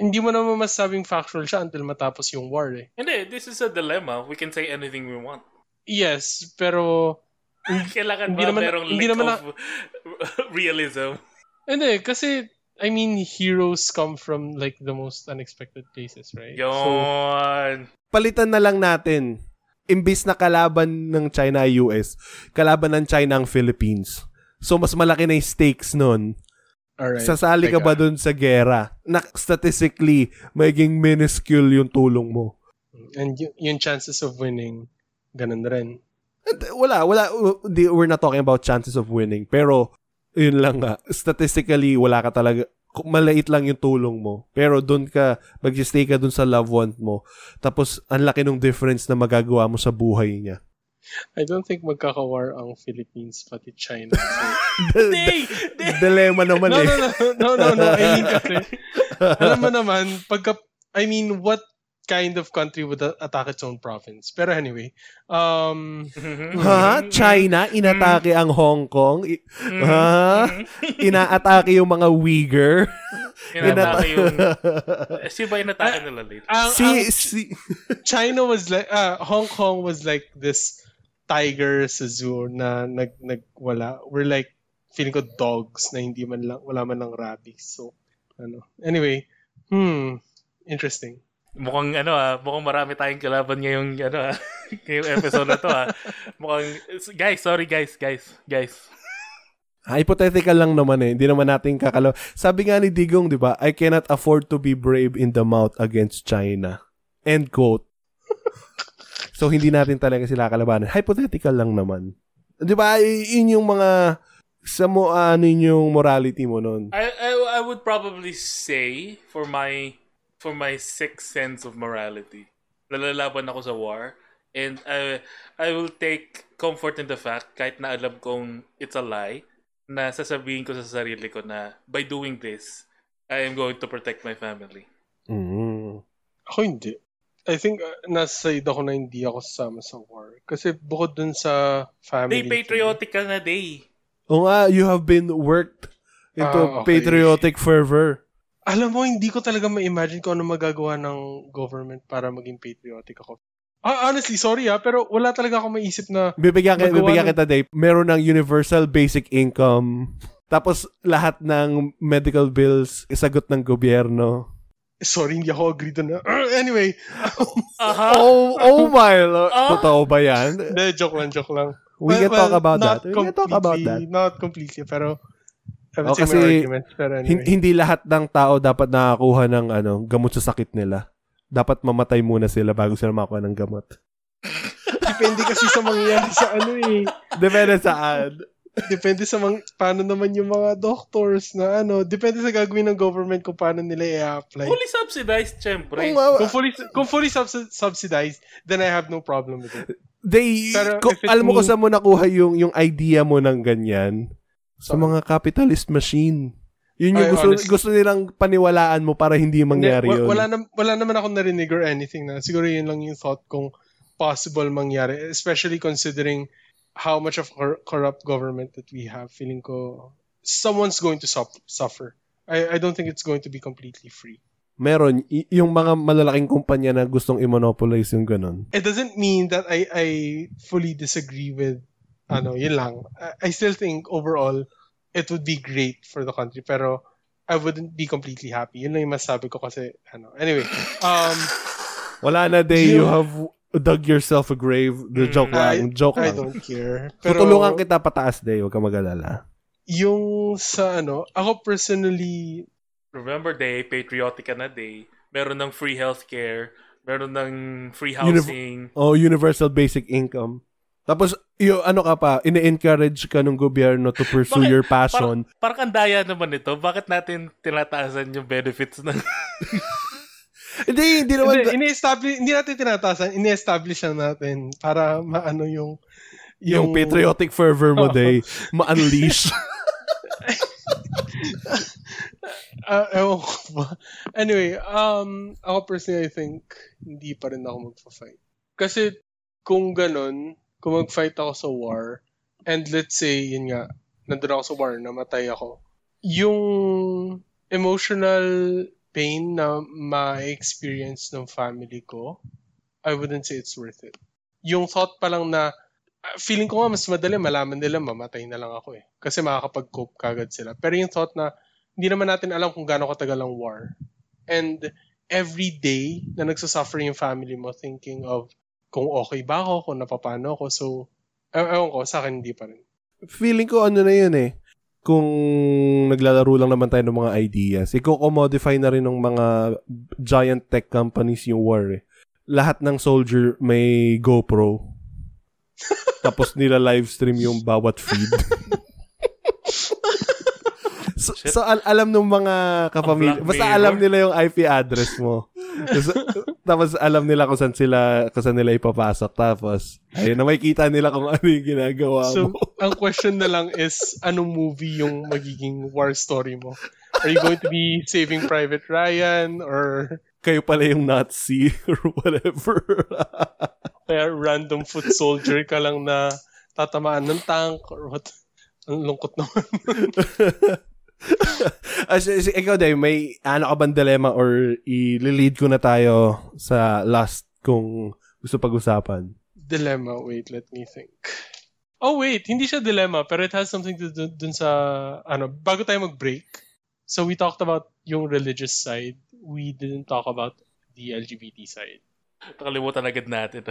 Hindi mo naman masasabing factual siya until matapos yung war eh. Hindi, this is a dilemma. We can say anything we want. Yes, pero Kailangan Hindi ba naman- merong hindi lick naman of realism? hindi kasi I mean heroes come from like the most unexpected places, right? So, Yon. palitan na lang natin. Imbis na kalaban ng China ay US, kalaban ng China ang Philippines. So, mas malaki na yung stakes nun. Alright. Sasali ka Teka. ba dun sa gera? Na statistically, magiging minuscule yung tulong mo. And y- yung chances of winning, ganun rin. And, Wala, wala. We're not talking about chances of winning. Pero, yun lang nga. Statistically, wala ka talaga. Malait lang yung tulong mo. Pero doon ka, mag-stay ka doon sa loved one mo. Tapos, ang laki ng difference na magagawa mo sa buhay niya. I don't think magkakawar ang Philippines pati China. So, Day! Day! Dilemma naman no, eh. no, no, no, no, no. I mean kasi, alam mo naman, pagka, I mean, what kind of country would a- attack its own province? Pero anyway, um, Ha? China? Inatake ang Hong Kong? I- ha? Inaatake yung mga Uyghur? Inatake yung... Eh, Sino ba inatake nila late? ang, si, si, China was like, uh, Hong Kong was like this tiger sa zoo na nag, nagwala. We're like, feeling ko dogs na hindi man lang, wala man lang rabies. So, ano. Anyway, hmm, interesting. Mukhang ano ah, mukhang marami tayong kalaban ngayong ano ah, ngayong episode na to ah. Mukhang guys, sorry guys, guys, guys. hypothetical lang naman eh. Hindi naman natin kakalaw. Sabi nga ni Digong, di ba, I cannot afford to be brave in the mouth against China. End quote. so, hindi natin talaga sila kalabanan. Hypothetical lang naman. Di ba, yun yung mga sa mo ano yung morality mo noon. I, I I would probably say for my for my sixth sense of morality. Lalalaban ako sa war and I I will take comfort in the fact kahit na alam kong it's a lie na sasabihin ko sa sarili ko na by doing this I am going to protect my family. Mm. Ako hindi. I think uh, nasa side ako na hindi ako sasama sa war. Kasi bukod dun sa family. Day patriotic ka na day. O nga, you have been worked into Ah, okay. patriotic fervor. Alam mo, hindi ko talaga ma-imagine kung ano magagawa ng government para maging patriotic ako. Ah, honestly, sorry ah, pero wala talaga ako maisip na Bibigyan, ka, bibigyan ng- kita, Dave. Meron ng universal basic income. Tapos, lahat ng medical bills, isagot ng gobyerno. Sorry, hindi ako agree doon. na- anyway, Aha. Oh, oh my lord. Ah? Totoo ba yan? hindi, joke lang, joke lang. We can Well, talk about that. We can talk about that. Not completely, pero I Oh, kasi. Pero Hin- anyway. hindi lahat ng tao dapat nakakuha ng ano, gamot sa sakit nila. Dapat mamatay muna sila bago sila makakuha ng gamot. Depende kasi sa mangyayari sa ano eh. Depende saan. Depende sa mang, paano naman yung mga doctors na ano. Depende sa gagawin ng government kung paano nila i-apply. Fully subsidized, syempre. Oo nga, Kung fully, kung fully subsi- subsidized, then I have no problem with it. They, Pero ko- alam mo kung saan mo nakuha yung, yung idea mo ng ganyan? Sa mga capitalist machine. Yun yung Ay, gusto, honestly. gusto nilang paniwalaan mo para hindi mangyari Hindi, yun. Wala, nam- wala naman ako narinig or anything na. Siguro yun lang yung thought kung possible mangyari. Especially considering how much of cor- corrupt government that we have. Feeling ko, someone's going to sup- suffer. I, I don't think it's going to be completely free. Meron, y- yung mga malalaking kumpanya na gustong i-monopolize yung ganun. It doesn't mean that I, I fully disagree with, ano, yun lang. I, I still think overall, it would be great for the country. Pero, I wouldn't be completely happy. Yun lang yung masabi ko kasi, ano. Anyway, um, Wala na, day. You You- have dug yourself a grave. The Mm, joke lang. I, joke I lang. don't care. Pero, Tutulungan kita pataas, day. Huwag ka mag-alala. yung sa ano, ako personally, Remember Day, Patriotica na Day. Meron ng free healthcare. Meron ng free Univ- housing. Oh, universal basic income. Tapos, yung ano ka pa, ine-encourage ka ng gobyerno to pursue Bakit? your passion. Parang kandaya naman ito. Bakit natin tinataasan yung benefits ng... Hindi, hindi naman. Hindi, ini-establish, hindi natin tinatasan, ini-establish lang natin para maano yung yung, patriotic fervor mo, day, ma-unleash. Uh, ewan ko ba. Anyway, um, ako personally, I think, hindi pa rin ako magfa-fight. Kasi, kung ganun, kung mag-fight ako sa war, and let's say, yun nga, nandun ako sa war, namatay ako, yung emotional pain na ma-experience ng family ko, I wouldn't say it's worth it. Yung thought pa lang na, ah, feeling ko nga mas madali, malaman nila, mamatay na lang ako eh. Kasi makakapag-cope kagad sila. Pero yung thought na, hindi naman natin alam kung gaano katagal ang war. And every day na nagsasuffer yung family mo thinking of kung okay ba ako, kung napapano ako. So, ew- ewan ko, sa akin hindi pa rin. Feeling ko ano na yun eh. Kung naglalaro lang naman tayo ng mga ideas, i-commodify na rin ng mga giant tech companies yung war eh. Lahat ng soldier may GoPro. Tapos nila livestream yung bawat feed. so, Shit. so al- alam ng mga kapamilya, basta alam nila yung IP address mo. Tapos, alam nila kung saan sila kung saan nila ipapasok. Tapos, ayun na makikita nila kung ano yung ginagawa So, mo. ang question na lang is, anong movie yung magiging war story mo? Are you going to be Saving Private Ryan or Kayo pala yung Nazi or whatever. kaya random foot soldier ka lang na tatamaan ng tank or what? Ang lungkot naman. As, as, ikaw, Dave, may ano ka bang dilemma or i-lead ko na tayo sa last kung gusto pag-usapan? dilemma. Wait, let me think. Oh, wait. Hindi siya dilemma, pero it has something to do dun sa, ano, bago tayo mag-break. So, we talked about yung religious side. We didn't talk about the LGBT side. Nakalimutan agad natin.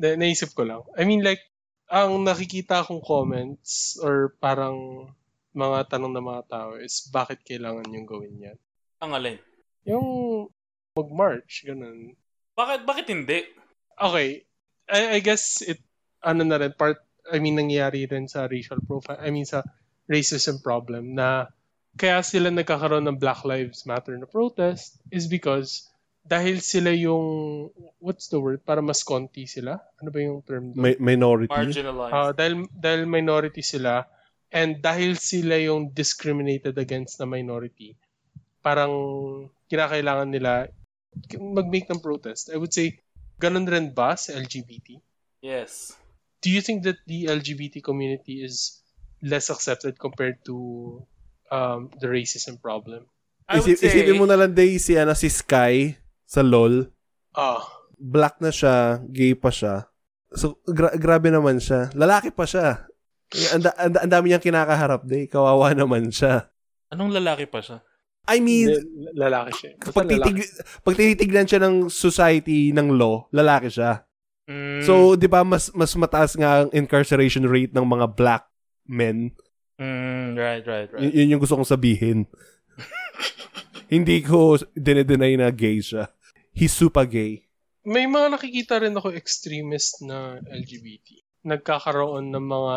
Na, naisip ko lang. I mean, like, ang nakikita kong comments or parang mga tanong ng mga tao is bakit kailangan yung gawin yan? Ang alin? Yung mag-march, ganun. Bakit, bakit hindi? Okay, I, I guess it, ano na rin, part, I mean, nangyayari rin sa racial profile, I mean, sa racism problem na kaya sila nagkakaroon ng Black Lives Matter na protest is because dahil sila yung, what's the word, para mas konti sila? Ano ba yung term doon? Mi- minority? Marginalized. Ah, dahil, dahil minority sila, and dahil sila yung discriminated against na minority, parang kinakailangan nila mag-make ng protest. I would say, ganun rin ba sa LGBT? yes. Do you think that the LGBT community is less accepted compared to um, the racism problem? I would Isip, say, Isipin mo na lang, Day, si, ano, si Sky sa LOL. Ah, Black na siya, gay pa siya. So, gra- grabe naman siya. Lalaki pa siya. Ang da- ang da- ang dami niyang kinakaharap, Day. Kawawa naman siya. anong lalaki pa siya? I mean, hindi, lalaki siya. Basta pag, lalaki. titig, pag tinitignan siya ng society, ng law, lalaki siya. Mm, So, 'di ba mas mas mataas nga ang incarceration rate ng mga black men. mm, right, right, right. Y- yun yung gusto kong sabihin. Hindi ko dinedenay na gay siya. He's super gay. May mga nakikita rin ako extremist na LGBT. Nagkakaroon ng mga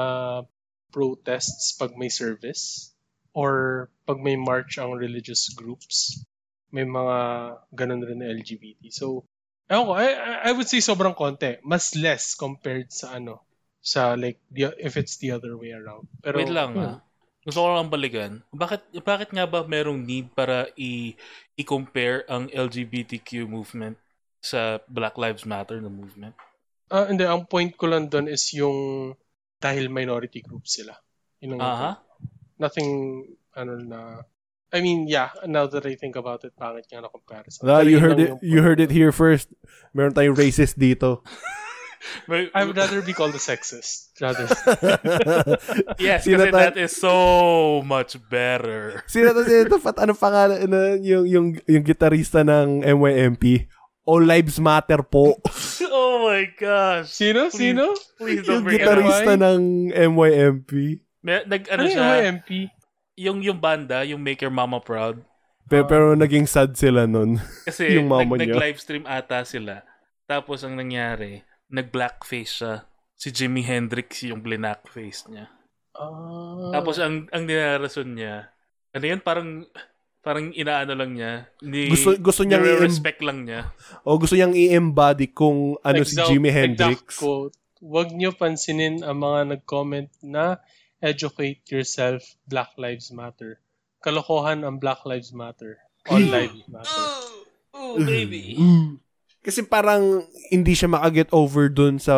protests pag may service or pag may march ang religious groups. May mga ganun rin na LGBT. So, ewan ko, I, I- would say sobrang konti. Mas less compared sa ano, sa like, the, if it's the other way around. Pero, Wait lang yun. ah. Gusto ko lang balikan. Bakit bakit nga ba merong need para i i-compare ang LGBTQ movement sa Black Lives Matter na movement? Ah, hindi, ang point ko lang doon is yung dahil minority group sila. Yun ang Aha. nothing ano na I mean, yeah, now that I think about it, pangit nga na comparison. Pero you heard it you heard it here first. Meron tayong racist dito. I would rather be called a sexist rather yes, Sino kasi ta- that is so much better. Sino to sino to? Pat, ano pangalan na yung yung yung gitarista ng MYMP? All lives matter po. oh my gosh. Sino? Please. Sino? Please yung don't bring it up. gitarista ng MYMP. May, nag, Ano ano yung siya, MMP? yung, yung banda, yung Make Your Mama Proud, Pero, pero naging sad sila nun. Kasi Yung mama nag, niya. nag-livestream ata sila. Tapos ang nangyari, nag-blackface siya. Si Jimi Hendrix yung blackface niya. Ah. Tapos ang ang dinarason niya, ano yun, parang parang inaano lang niya. Ni, Gusto- gusto niyang i- respect lang niya. O gusto niyang i-embody kung ano si Exact- Jimi exact Hendrix. quote. Huwag niyo pansinin ang mga nag-comment na educate yourself, Black Lives Matter. Kalokohan ang Black Lives Matter. All lives matter. Oh, baby. Kasi parang hindi siya makaget over dun sa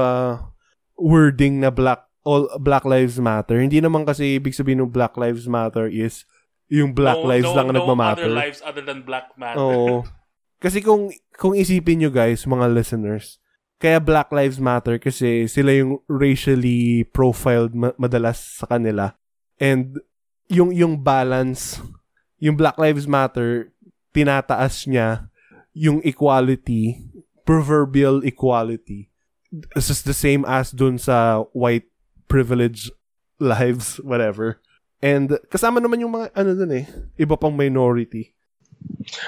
wording na black all Black Lives Matter. Hindi naman kasi ibig sabihin ng Black Lives Matter is yung Black no, Lives no, lang ang no nagmamatter. other lives other than Black Matter. Oo. Kasi kung kung isipin nyo guys, mga listeners, kaya Black Lives Matter kasi sila yung racially profiled ma- madalas sa kanila. And yung yung balance, yung Black Lives Matter, tinataas niya yung equality, proverbial equality. This is the same as dun sa white privilege lives, whatever. And kasama naman yung mga, ano dun eh, iba pang minority.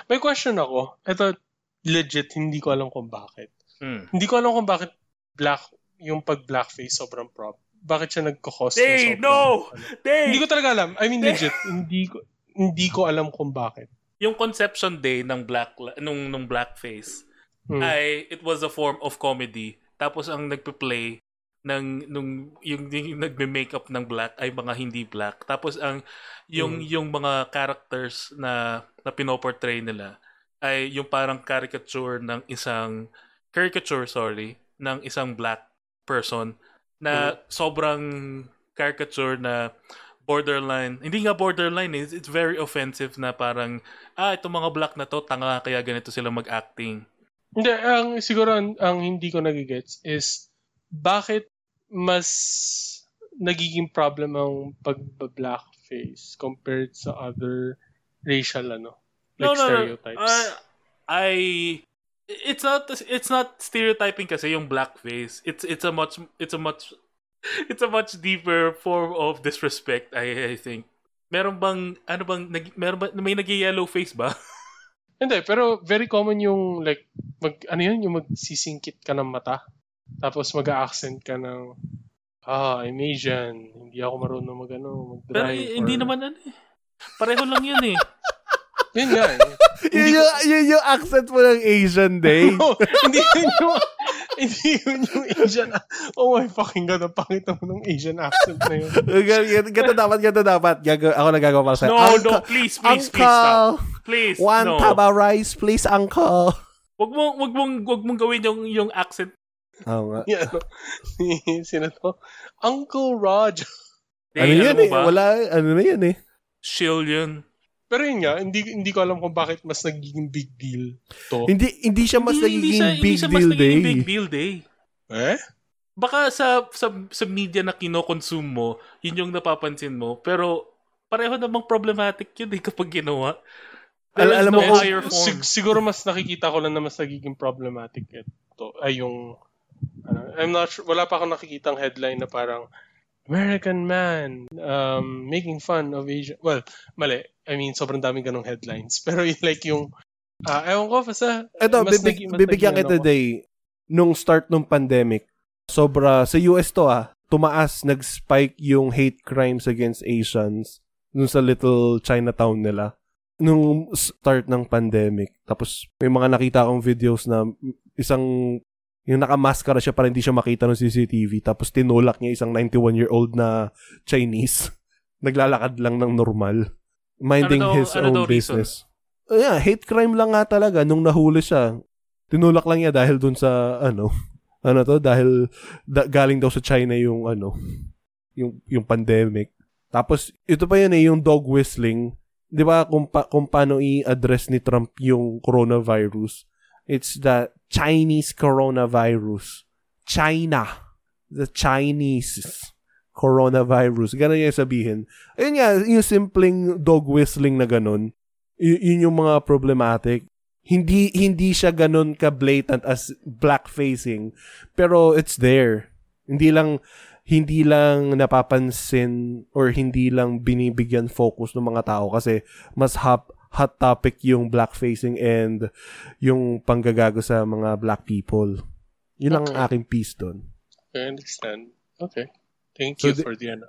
May question ako. Ito, legit, hindi ko alam kung bakit. Hmm. Hindi ko alam kung bakit black, yung pag-blackface sobrang prop. Bakit siya nagkakos ng Day, sobrang... no! ano. Day! Hindi ko talaga alam. I mean, legit, hindi ko, hindi ko alam kung bakit. yung conception day ng black nung nung blackface Hmm. ay it was a form of comedy. Tapos ang nagpe-play ng nung yung, yung nagme-makeup ng black ay mga hindi black. Tapos ang yung Mm. yung mga characters na na pinoportray nila ay yung parang caricature ng isang caricature sorry ng isang black person na sobrang caricature na borderline hindi nga borderline eh, it's very offensive na parang ah itong mga black na to tanga kaya ganito sila mag-acting Hindi, ang siguro ang, ang hindi ko nagigets is bakit mas nagiging problem ang pag-blackface compared sa other racial ano like stereotypes. Uh, I it's not it's not stereotyping kasi yung blackface. It's it's a much it's a much it's a much deeper form of disrespect I I think. Meron bang ano bang nag, meron ba, may nag-yellow face ba? Hindi, pero very common yung like mag ano yun yung magsisingkit ka ng mata tapos mag-accent ka ng ah, I'm Asian. Hindi ako marunong mag ano, mag-drive. Pero eh, hindi or- naman ano eh. Pareho lang yun eh. Yun nga eh. Yun yung, yun yung accent mo ng Asian Day. No, hindi yun yung, hindi yun yung Asian. Oh my fucking God, ang pangit naman ng Asian accent na yun. Ganto dapat, ganto dapat. Gago, ako nagagawa para sa'yo. No, Uncle, no, please, please, please stop. Uncle, Please, one no. taba rice, please, Uncle. Wag mo wag mong wag mong gawin yung yung accent. Oo nga. Yan, ano, sino to? Uncle Raj. Ano Eh, yan eh? ba? Wala, ano na yan eh. Shill yun. Pero yun nga, hindi, hindi ko alam kung bakit mas nagiging big deal to. Hindi hindi siya mas Hindi- hindi nagiging hindi big siya mas deal nagiging day. big deal day. Eh? Baka sa sa sa media na kino-consume mo, yun yung napapansin mo, pero pareho namang problematic yun eh kapag ginawa. Al- alam no mo kung- higher form. Sig- siguro mas nakikita ko lang na mas nagiging problematic ito. Ay yung, ano, I'm not sure, wala pa akong nakikitang headline na parang, American man um, making fun of Asian. Well, mali. I mean, sobrang daming ganong headlines. Pero yung like yung, ah ewan ko, basta, Ito, mas bibig, mas bibigyan kita ano day. Nung start nung pandemic, sobra, sa US to ah, tumaas, nag-spike yung hate crimes against Asians nung sa little Chinatown nila. Nung start ng pandemic. Tapos, may mga nakita akong videos na isang, yung nakamaskara siya para hindi siya makita ng CCTV. Tapos, tinulak niya isang 91-year-old na Chinese. Naglalakad lang ng normal. Minding Ano daw- his ano own daw business. Uh, yeah, hate crime lang nga talaga nung nahuli siya. Tinulak lang niya dahil dun sa ano, ano to, dahil da- galing daw sa China yung ano, yung yung pandemic. Tapos ito pa yun eh, yung dog whistling. 'Di ba kung pa- kung paano i-address ni Trump yung coronavirus? It's the Chinese coronavirus. China. The Chinese coronavirus. Ganun yung sabihin. Ayun nga, yung simpleng dog whistling na ganun, y- yun yung mga problematic. Hindi hindi siya ganun ka blatant as blackfacing, pero it's there. Hindi lang hindi lang napapansin or hindi lang binibigyan focus ng mga tao kasi mas hap, hot topic yung blackfacing and yung panggagago sa mga black people. Yun lang ang aking piece doon. I understand. Okay. Thank So you the- for the ano.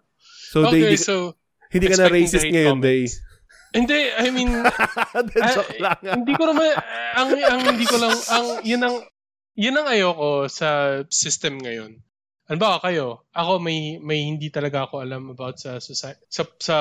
So, okay, they, so hindi ka na racist ngayon, Day. Hindi, I mean, lang. hindi ko naman, ang, ang hindi ko lang, ang, yun ang, yun ang ayoko sa system ngayon. Ano ba kayo? Ako may may hindi talaga ako alam about sa society, sa sa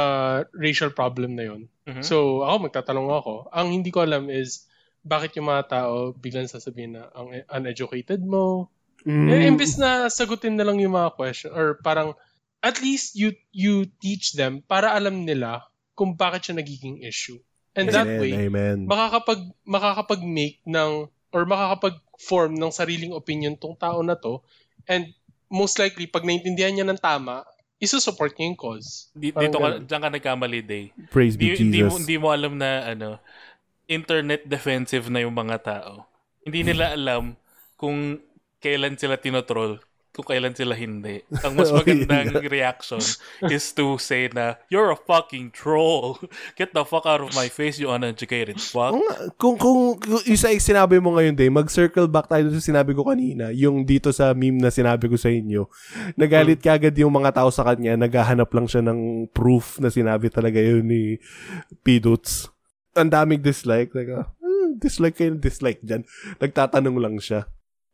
racial problem na yun. Mhm. So, ako magtatanong ako. Ang hindi ko alam is bakit yung mga tao biglang sasabihin na ang uneducated mo. Mm. Eh, imbis na sagutin na lang yung mga question or parang at least you you teach them para alam nila kung bakit siya nagiging issue. And that Amen, way, Amen. makakapag makakapag-make ng or makakapag-form ng sariling opinion tong tao na to and most likely pag naintindihan niya ng tama, isusupport niya yung cause. Di- Parang dito ka, dyan ka nagkamali, Day. Praise be Di, hindi, mo, Jesus. hindi mo alam na, ano, internet defensive na yung mga tao. Hindi nila alam kung kailan sila tinotroll, kung kailan sila hindi. Ang mas Oh, magandang reaction is to say na, you're a fucking troll. Get the fuck out of my face, you uneducated fuck. Kung, kung, kung isa yung sinabi mo ngayon, Day, mag-circle back tayo sa sinabi ko kanina, yung dito sa meme na sinabi ko sa inyo. Nagalit kagad yung mga tao sa kanya, naghahanap lang siya ng proof na sinabi talaga yun ni Piduts. Ang daming dislike. Like, hmm, dislike kayo, dislike dyan. Nagtatanong lang siya.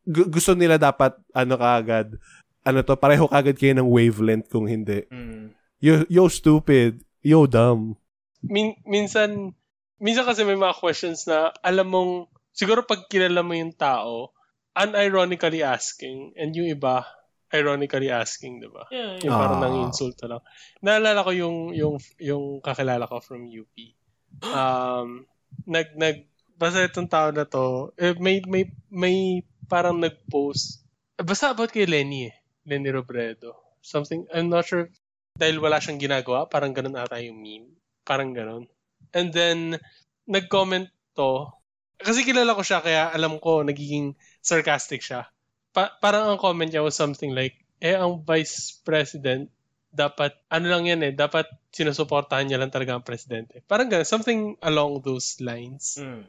Gu- gusto nila dapat, ano kaagad, ano to, pareho kagad kayo ng wavelength kung hindi. Mm. Yo, yo stupid. Yo dumb. Min, minsan minsan kasi may mga questions na alam mong siguro pag kilala mo yung tao, unironically asking and yung iba ironically asking, 'di ba? Yeah, Yung parang Ah. nang insulto lang. Naalala ko yung yung yung kakilala ko from UP. Um nag nag basta itong tao na to, eh, may may may parang nag-post basta about kay Lenny eh. Lenny Robredo. Something I'm not sure dahil wala siyang ginagawa, parang ganun ata yung meme. Parang ganun. And then nag-comment to kasi kilala ko siya kaya alam ko nagiging sarcastic siya pa- parang ang comment niya was something like, eh, ang vice president, dapat, ano lang yan eh, dapat sinusuportahan niya lang talaga ang presidente. Parang ganun, something along those lines. Mm.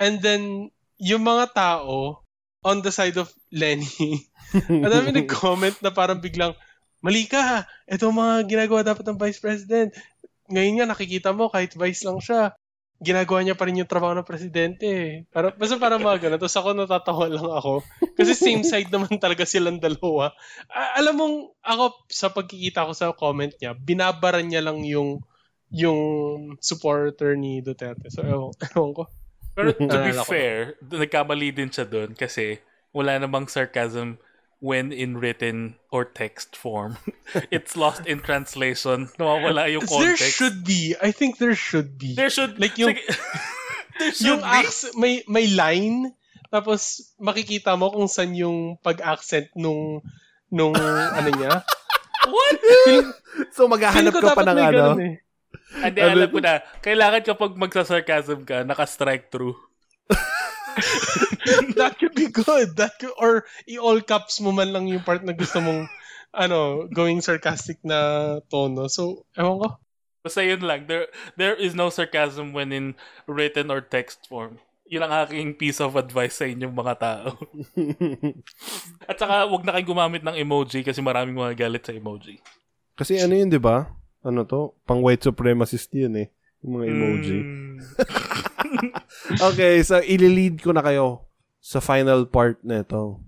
And then, yung mga tao, on the side of Lenny, ang dami nag-comment na parang biglang, mali ka, ito mga ginagawa dapat ng vice president. Ngayon nga, nakikita mo, kahit vice lang siya, ginagawa niya pa rin yung trabaho ng presidente. Para, basta parang mga ganun. Tapos ako natatawa lang ako. Kasi same side naman talaga silang dalawa. A- alam mong, ako, sa pagkikita ko sa comment niya, binabaran niya lang yung yung supporter ni Duterte. So, ewan, ewan ko. Pero to be fair, nagkamali din siya doon kasi wala namang sarcasm when in written or text form. It's lost in translation. Nawawala yung There context. should be. I think there should be. There should Like yung- Sige. there should yung be. acc- may may line tapos makikita mo kung saan yung pag-accent nung nung ano niya. What? so maghahanap ka pa ng ano? eh. Hindi, alam ko na. Kailangan kapag magsasarcasm ka, naka-strike through. That could be good. That could, or i-all caps mo man lang yung part na gusto mong ano, going sarcastic na tono. So, ewan ko. Basta yun lang. There, there is no sarcasm when in written or text form. Yun ang aking piece of advice sa inyong mga tao. At saka, wag na kayong gumamit ng emoji kasi maraming mga galit sa emoji. Kasi ano yun, di ba? Ano to? Pang white supremacist yun eh. Yung mga emoji. Mm. Okay, so ililid ko na kayo sa final part na ito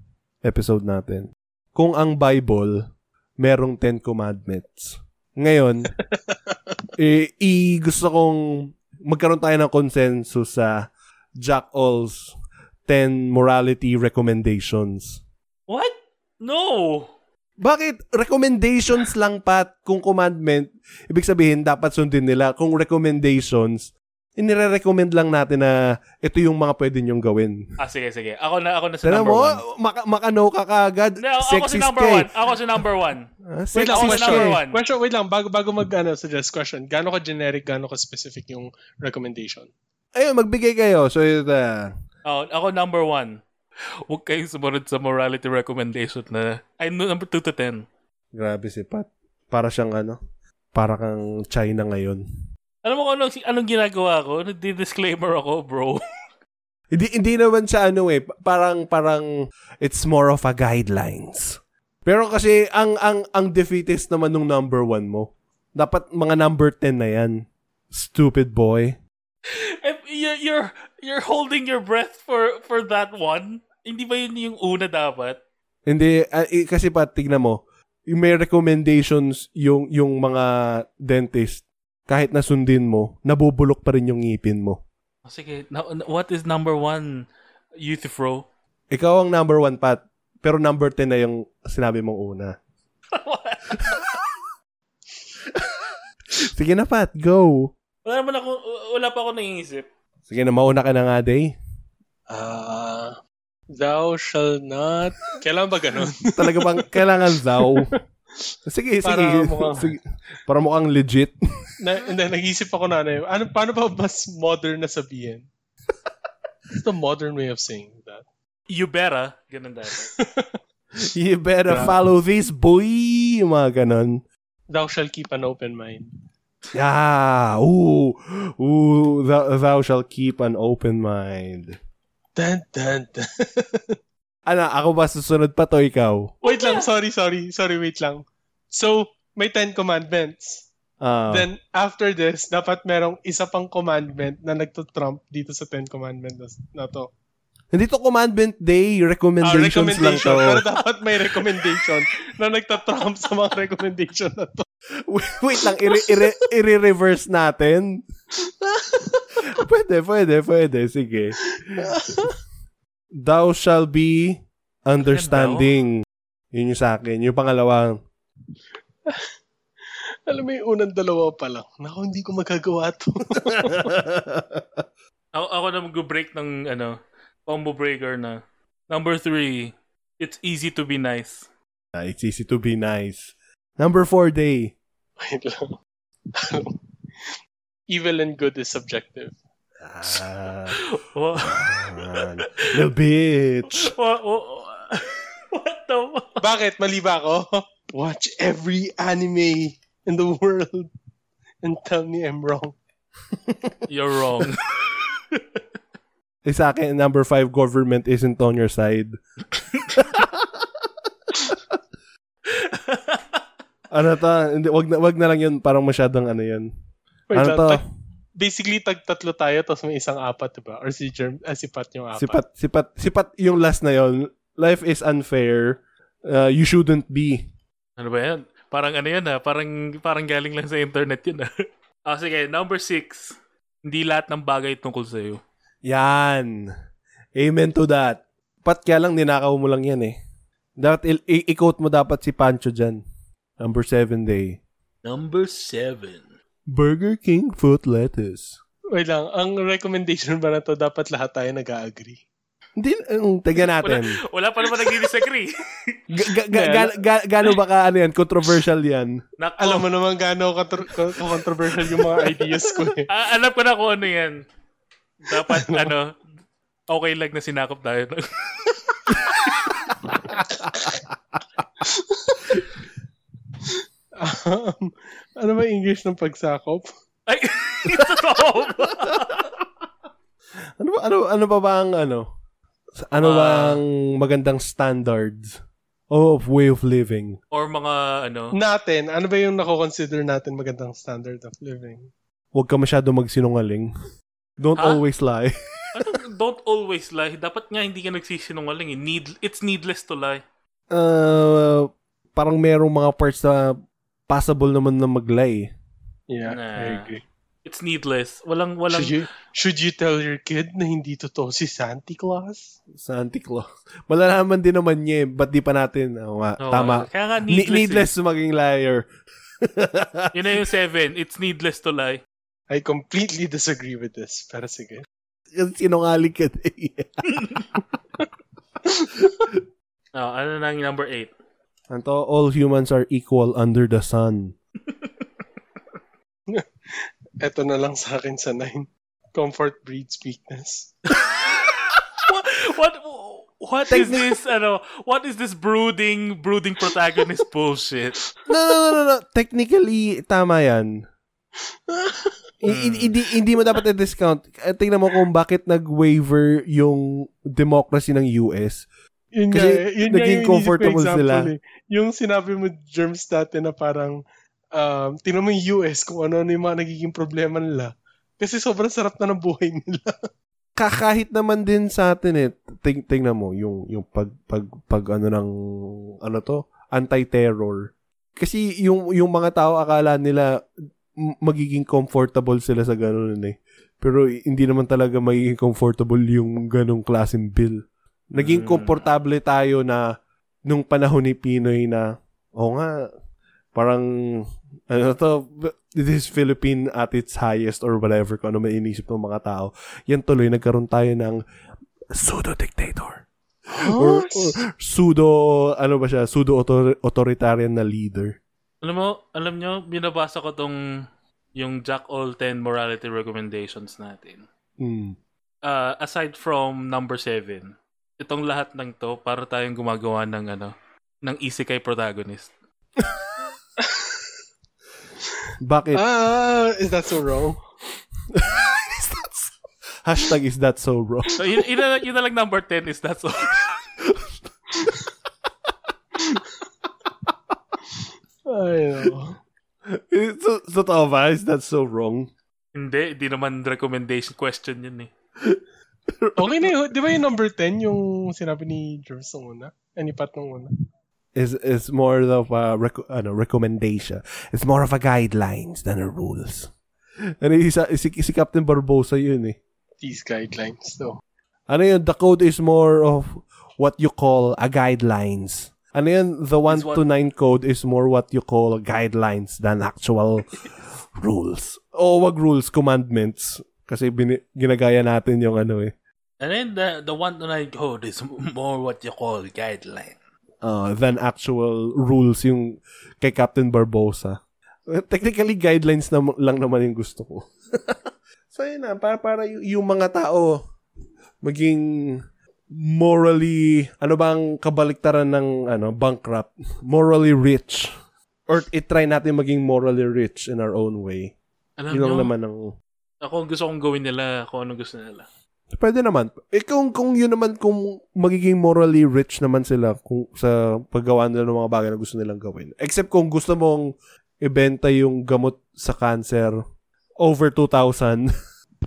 episode natin. Kung ang Bible merong Ten Commandments. Ngayon, eh, i gusto kong magkaroon tayo ng consensus sa Jack All's 10 morality recommendations. What? No! Bakit? Recommendations lang, Pat. Kung commandment, ibig sabihin, dapat sundin nila. Kung recommendations, inire-recommend lang natin na ito yung mga pwede nyong gawin. Ah, sige, sige. Ako na, ako na sa Tara number mo, one. maka- makano ka kaagad. No, ako si Sexist number eh. one. Ako si number one. Ah, Wait lang, sa ka number eh. one. Question, wait lang, bago, bago mag, ano, suggest question, gaano ka generic, gaano ka specific yung recommendation? Ayun, magbigay kayo. So, ito. ah, Oh, ako number one. Huwag kayong sumunod sa morality recommendation na ay no, number 2 to 10. grabe si Pat. Para siyang ano, para kang China ngayon. Alam mo kung anong, anong ginagawa ko? Nagdi-disclaimer ako, bro. Hindi hindi naman siya ano eh, parang parang it's more of a guidelines. Pero kasi ang ang ang defeatist naman nung number one mo. Dapat mga number 10 na yan. Stupid boy. Eh, you're, you're, you're holding your breath for for that one? Hindi ba yun yung una dapat? Hindi eh, kasi pa tignan mo, yung may recommendations yung yung mga dentist kahit na sundin mo, nabubulok pa rin yung ngipin mo. Oh, sige, now, what is number one, Youth Fro? Ikaw ang number one, Pat. Pero number 10 na yung sinabi mong una. Sige na, Pat. Go. Wala naman ako, wala pa ako naiisip. Sige na, mauna ka na nga, Day. Ah, thou shall not. Kailan ba ganun? Talaga bang kailangan thou? Sige, sige. Para mukhang- sige. Para mukhang legit. na, hindi, nag-isip ako na ano, ano, paano ba mas modern na sabihin? What's the modern way of saying that? You better. Ganun dati. You better follow this, boy. Yung mga ganon. Thou shall keep an open mind. Yeah. Ooh. Ooh. Thou, thou shall keep an open mind. Dun, dun, dun. Ano, ako ba susunod pa to ikaw? wait lang, sorry, sorry, sorry, wait lang. So, may Ten Commandments. Ah. Then, after this, dapat merong isa pang commandment na nagtutrump dito sa Ten Commandments na, to. hindi to commandment day. Ah, Recommendations lang recommendation. to. Pero dapat may recommendation na nagtatrump sa mga recommendation na to. Wait lang, i-reverse natin. pwede, pwede, pwede. Sige. Thou shall be understanding. Yun yung sa akin. Yung pangalawang, Alam mo yung unang dalawa pa lang. Naku, hindi ko magagawa to. Ako, ako na mag-break ng, ano, combo breaker na. Number three, it's easy to be nice. Ah, it's easy to be nice. Number four day. Wait lang. Evil and good is subjective. Ah, What? man. Little bitch. what, what, what the Bakit? Mali ba ako? Watch every anime in the world and tell me I'm wrong. You're wrong. Eh, sa akin, number five, government isn't on your side. Ano to? Hindi, wag na, wag na lang yun. Parang masyadong ano yun. Wait ano lang, to? tag- basically, tag tatlo tayo, tapos may isang apat, diba? Or si, Germ, ah, si Pat yung apat. Sipat, sipat, sipat yung last na yon. Life is unfair. Uh, you shouldn't be. ano ba yan? Parang ano yan ha? Parang, parang galing lang sa internet yun ha? Ah, sige, number six. Hindi lahat ng bagay tungkol sa'yo. Yan. Amen to that. Pat kaya lang, ninakaw mo lang yan eh. Dapat i- i- i-quote mo dapat si Pancho dyan. Number seven day. Number seven. Burger King foot lettuce. Wait lang, ang recommendation ba na to, dapat lahat tayo nag-agree. Hindi, um, taga Wala, natin. wala pa naman nag-disagree. Ga- ga- ga- ga- ga- Gaano ba ka, ano yan, controversial yan? Nako. Alam mo naman gaano katr- ka- controversial yung mga ideas ko eh. Ah, alam ko na kung ano yan. Dapat, ano, okay lang na sinakop tayo. Um, ano ba English ng pagsakop? Ay, totoo ba? Ano ba, ano, ano pa ba ang, ano? Ano Ah. ba ang magandang standards of way of living? Or mga, ano, Natin, ano ba yung nako-consider natin magandang standard of living? Huwag ka masyado magsinungaling. Don't Ha? always lie. ano, don't always lie. Dapat nga hindi ka nagsisinungaling. Eh. Need, it's needless to lie. Uh, parang merong mga parts na possible naman na mag-lie. Yeah, Nah. I agree. It's needless. Walang, walang, Should you, should you tell your kid na hindi totoo si Santa Claus? Santa Claus. Malalaman din naman niya eh. Ba't di pa natin? Oo nga, Oo, tama. Kaya nga Ni- needless. needless maging liar. Eh. Yun na yung seven. It's needless to lie. I completely disagree with this. Pero sige. Sinungaling ka din. Oh, ano na yung number eight? Anto, all humans are equal under the sun. Eto na lang sa akin sa nine. Comfort breeds weakness. what what what is this ano what is this brooding brooding protagonist bullshit No, no, no, no, no. Technically, tama yan. Hindi, hindi mo dapat i-discount. Eh, Tingnan mo kung bakit nag-waiver yung democracy ng US. Yun Kasi nga, eh. yun nga naging yung ko comfortable example sila. Eh. Yung sinabi mo, germs dati na parang, um, tingnan mo yung US kung ano-ano yung mga nagiging problema nila. Kasi sobrang sarap na ng buhay nila. Ka- kahit naman din sa atin eh, ting tingnan mo yung yung pag pag pag ano ng ano to, anti-terror. Kasi yung yung mga tao akala nila magiging comfortable sila sa ganun eh. Pero hindi naman talaga magiging comfortable yung ganung klaseng bill. Naging Mm. komportable tayo na nung panahon ni Pinoy na o nga parang ano to this is Philippine at its highest or whatever kung ano may inisip ng mga tao yan tuloy nagkaroon tayo ng pseudo-dictator or, or pseudo ano ba siya pseudo authoritarian na leader Alam mo, alam nyo, binabasa ko tong yung Jack All 10 morality recommendations natin. mm. Uh, aside from number 7, itong lahat ng to para tayong gumagawa ng ano, ng isekai protagonist. bakit ah, is that so wrong? Is that so- hashtag is that so wrong So, yun, yun, na, yun na lang number 10 is that's all. Ay, no. so, totoo ba is that so wrong hindi, hindi naman recommendation question yun eh. Okay na yun. Di ba yung number 10, yung sinabi ni Germs nung una? Eh, ni Pat nung una? is is more of a rec- ano, recommendation. It's more of a guidelines than a rules. Ano isa, si, si Captain Barbosa yun eh. These guidelines, though. Ano yun, the code is more of what you call a guidelines. Ano yun, the 1 what- to 9 code is more what you call guidelines than actual rules. O wag rules, commandments. Kasi bini- ginagaya natin yung ano eh. And then the, the one to nine code is more what you call guideline. uh, than actual rules yung kay Captain Barbosa. Technically, guidelines na, lang naman yung gusto ko. so, yun na. Para, para y- yung mga tao maging morally, ano bang kabaliktaran ng ano, bankrupt? Morally rich. Or itry natin maging morally rich in our own way. Alam Yun lang naman ang... ako gusto kong gawin nila kung anong gusto nila. Pwede naman. Eh kung, kung yun naman, kung magiging morally rich naman sila kung sa paggawa nila ng mga bagay na gusto nilang gawin. Except kung gusto mong ibenta yung gamot sa cancer over 2,000.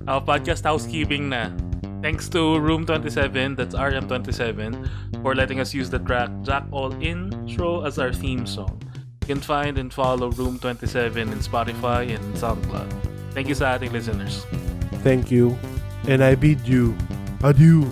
Our podcast housekeeping na. Thanks to Room 27, that's RM27, for letting us use the track Jack All Intro as our theme song. You can find and follow Room 27 in Spotify and SoundCloud. Thank you sa ating listeners. Thank you. And I bid you adieu.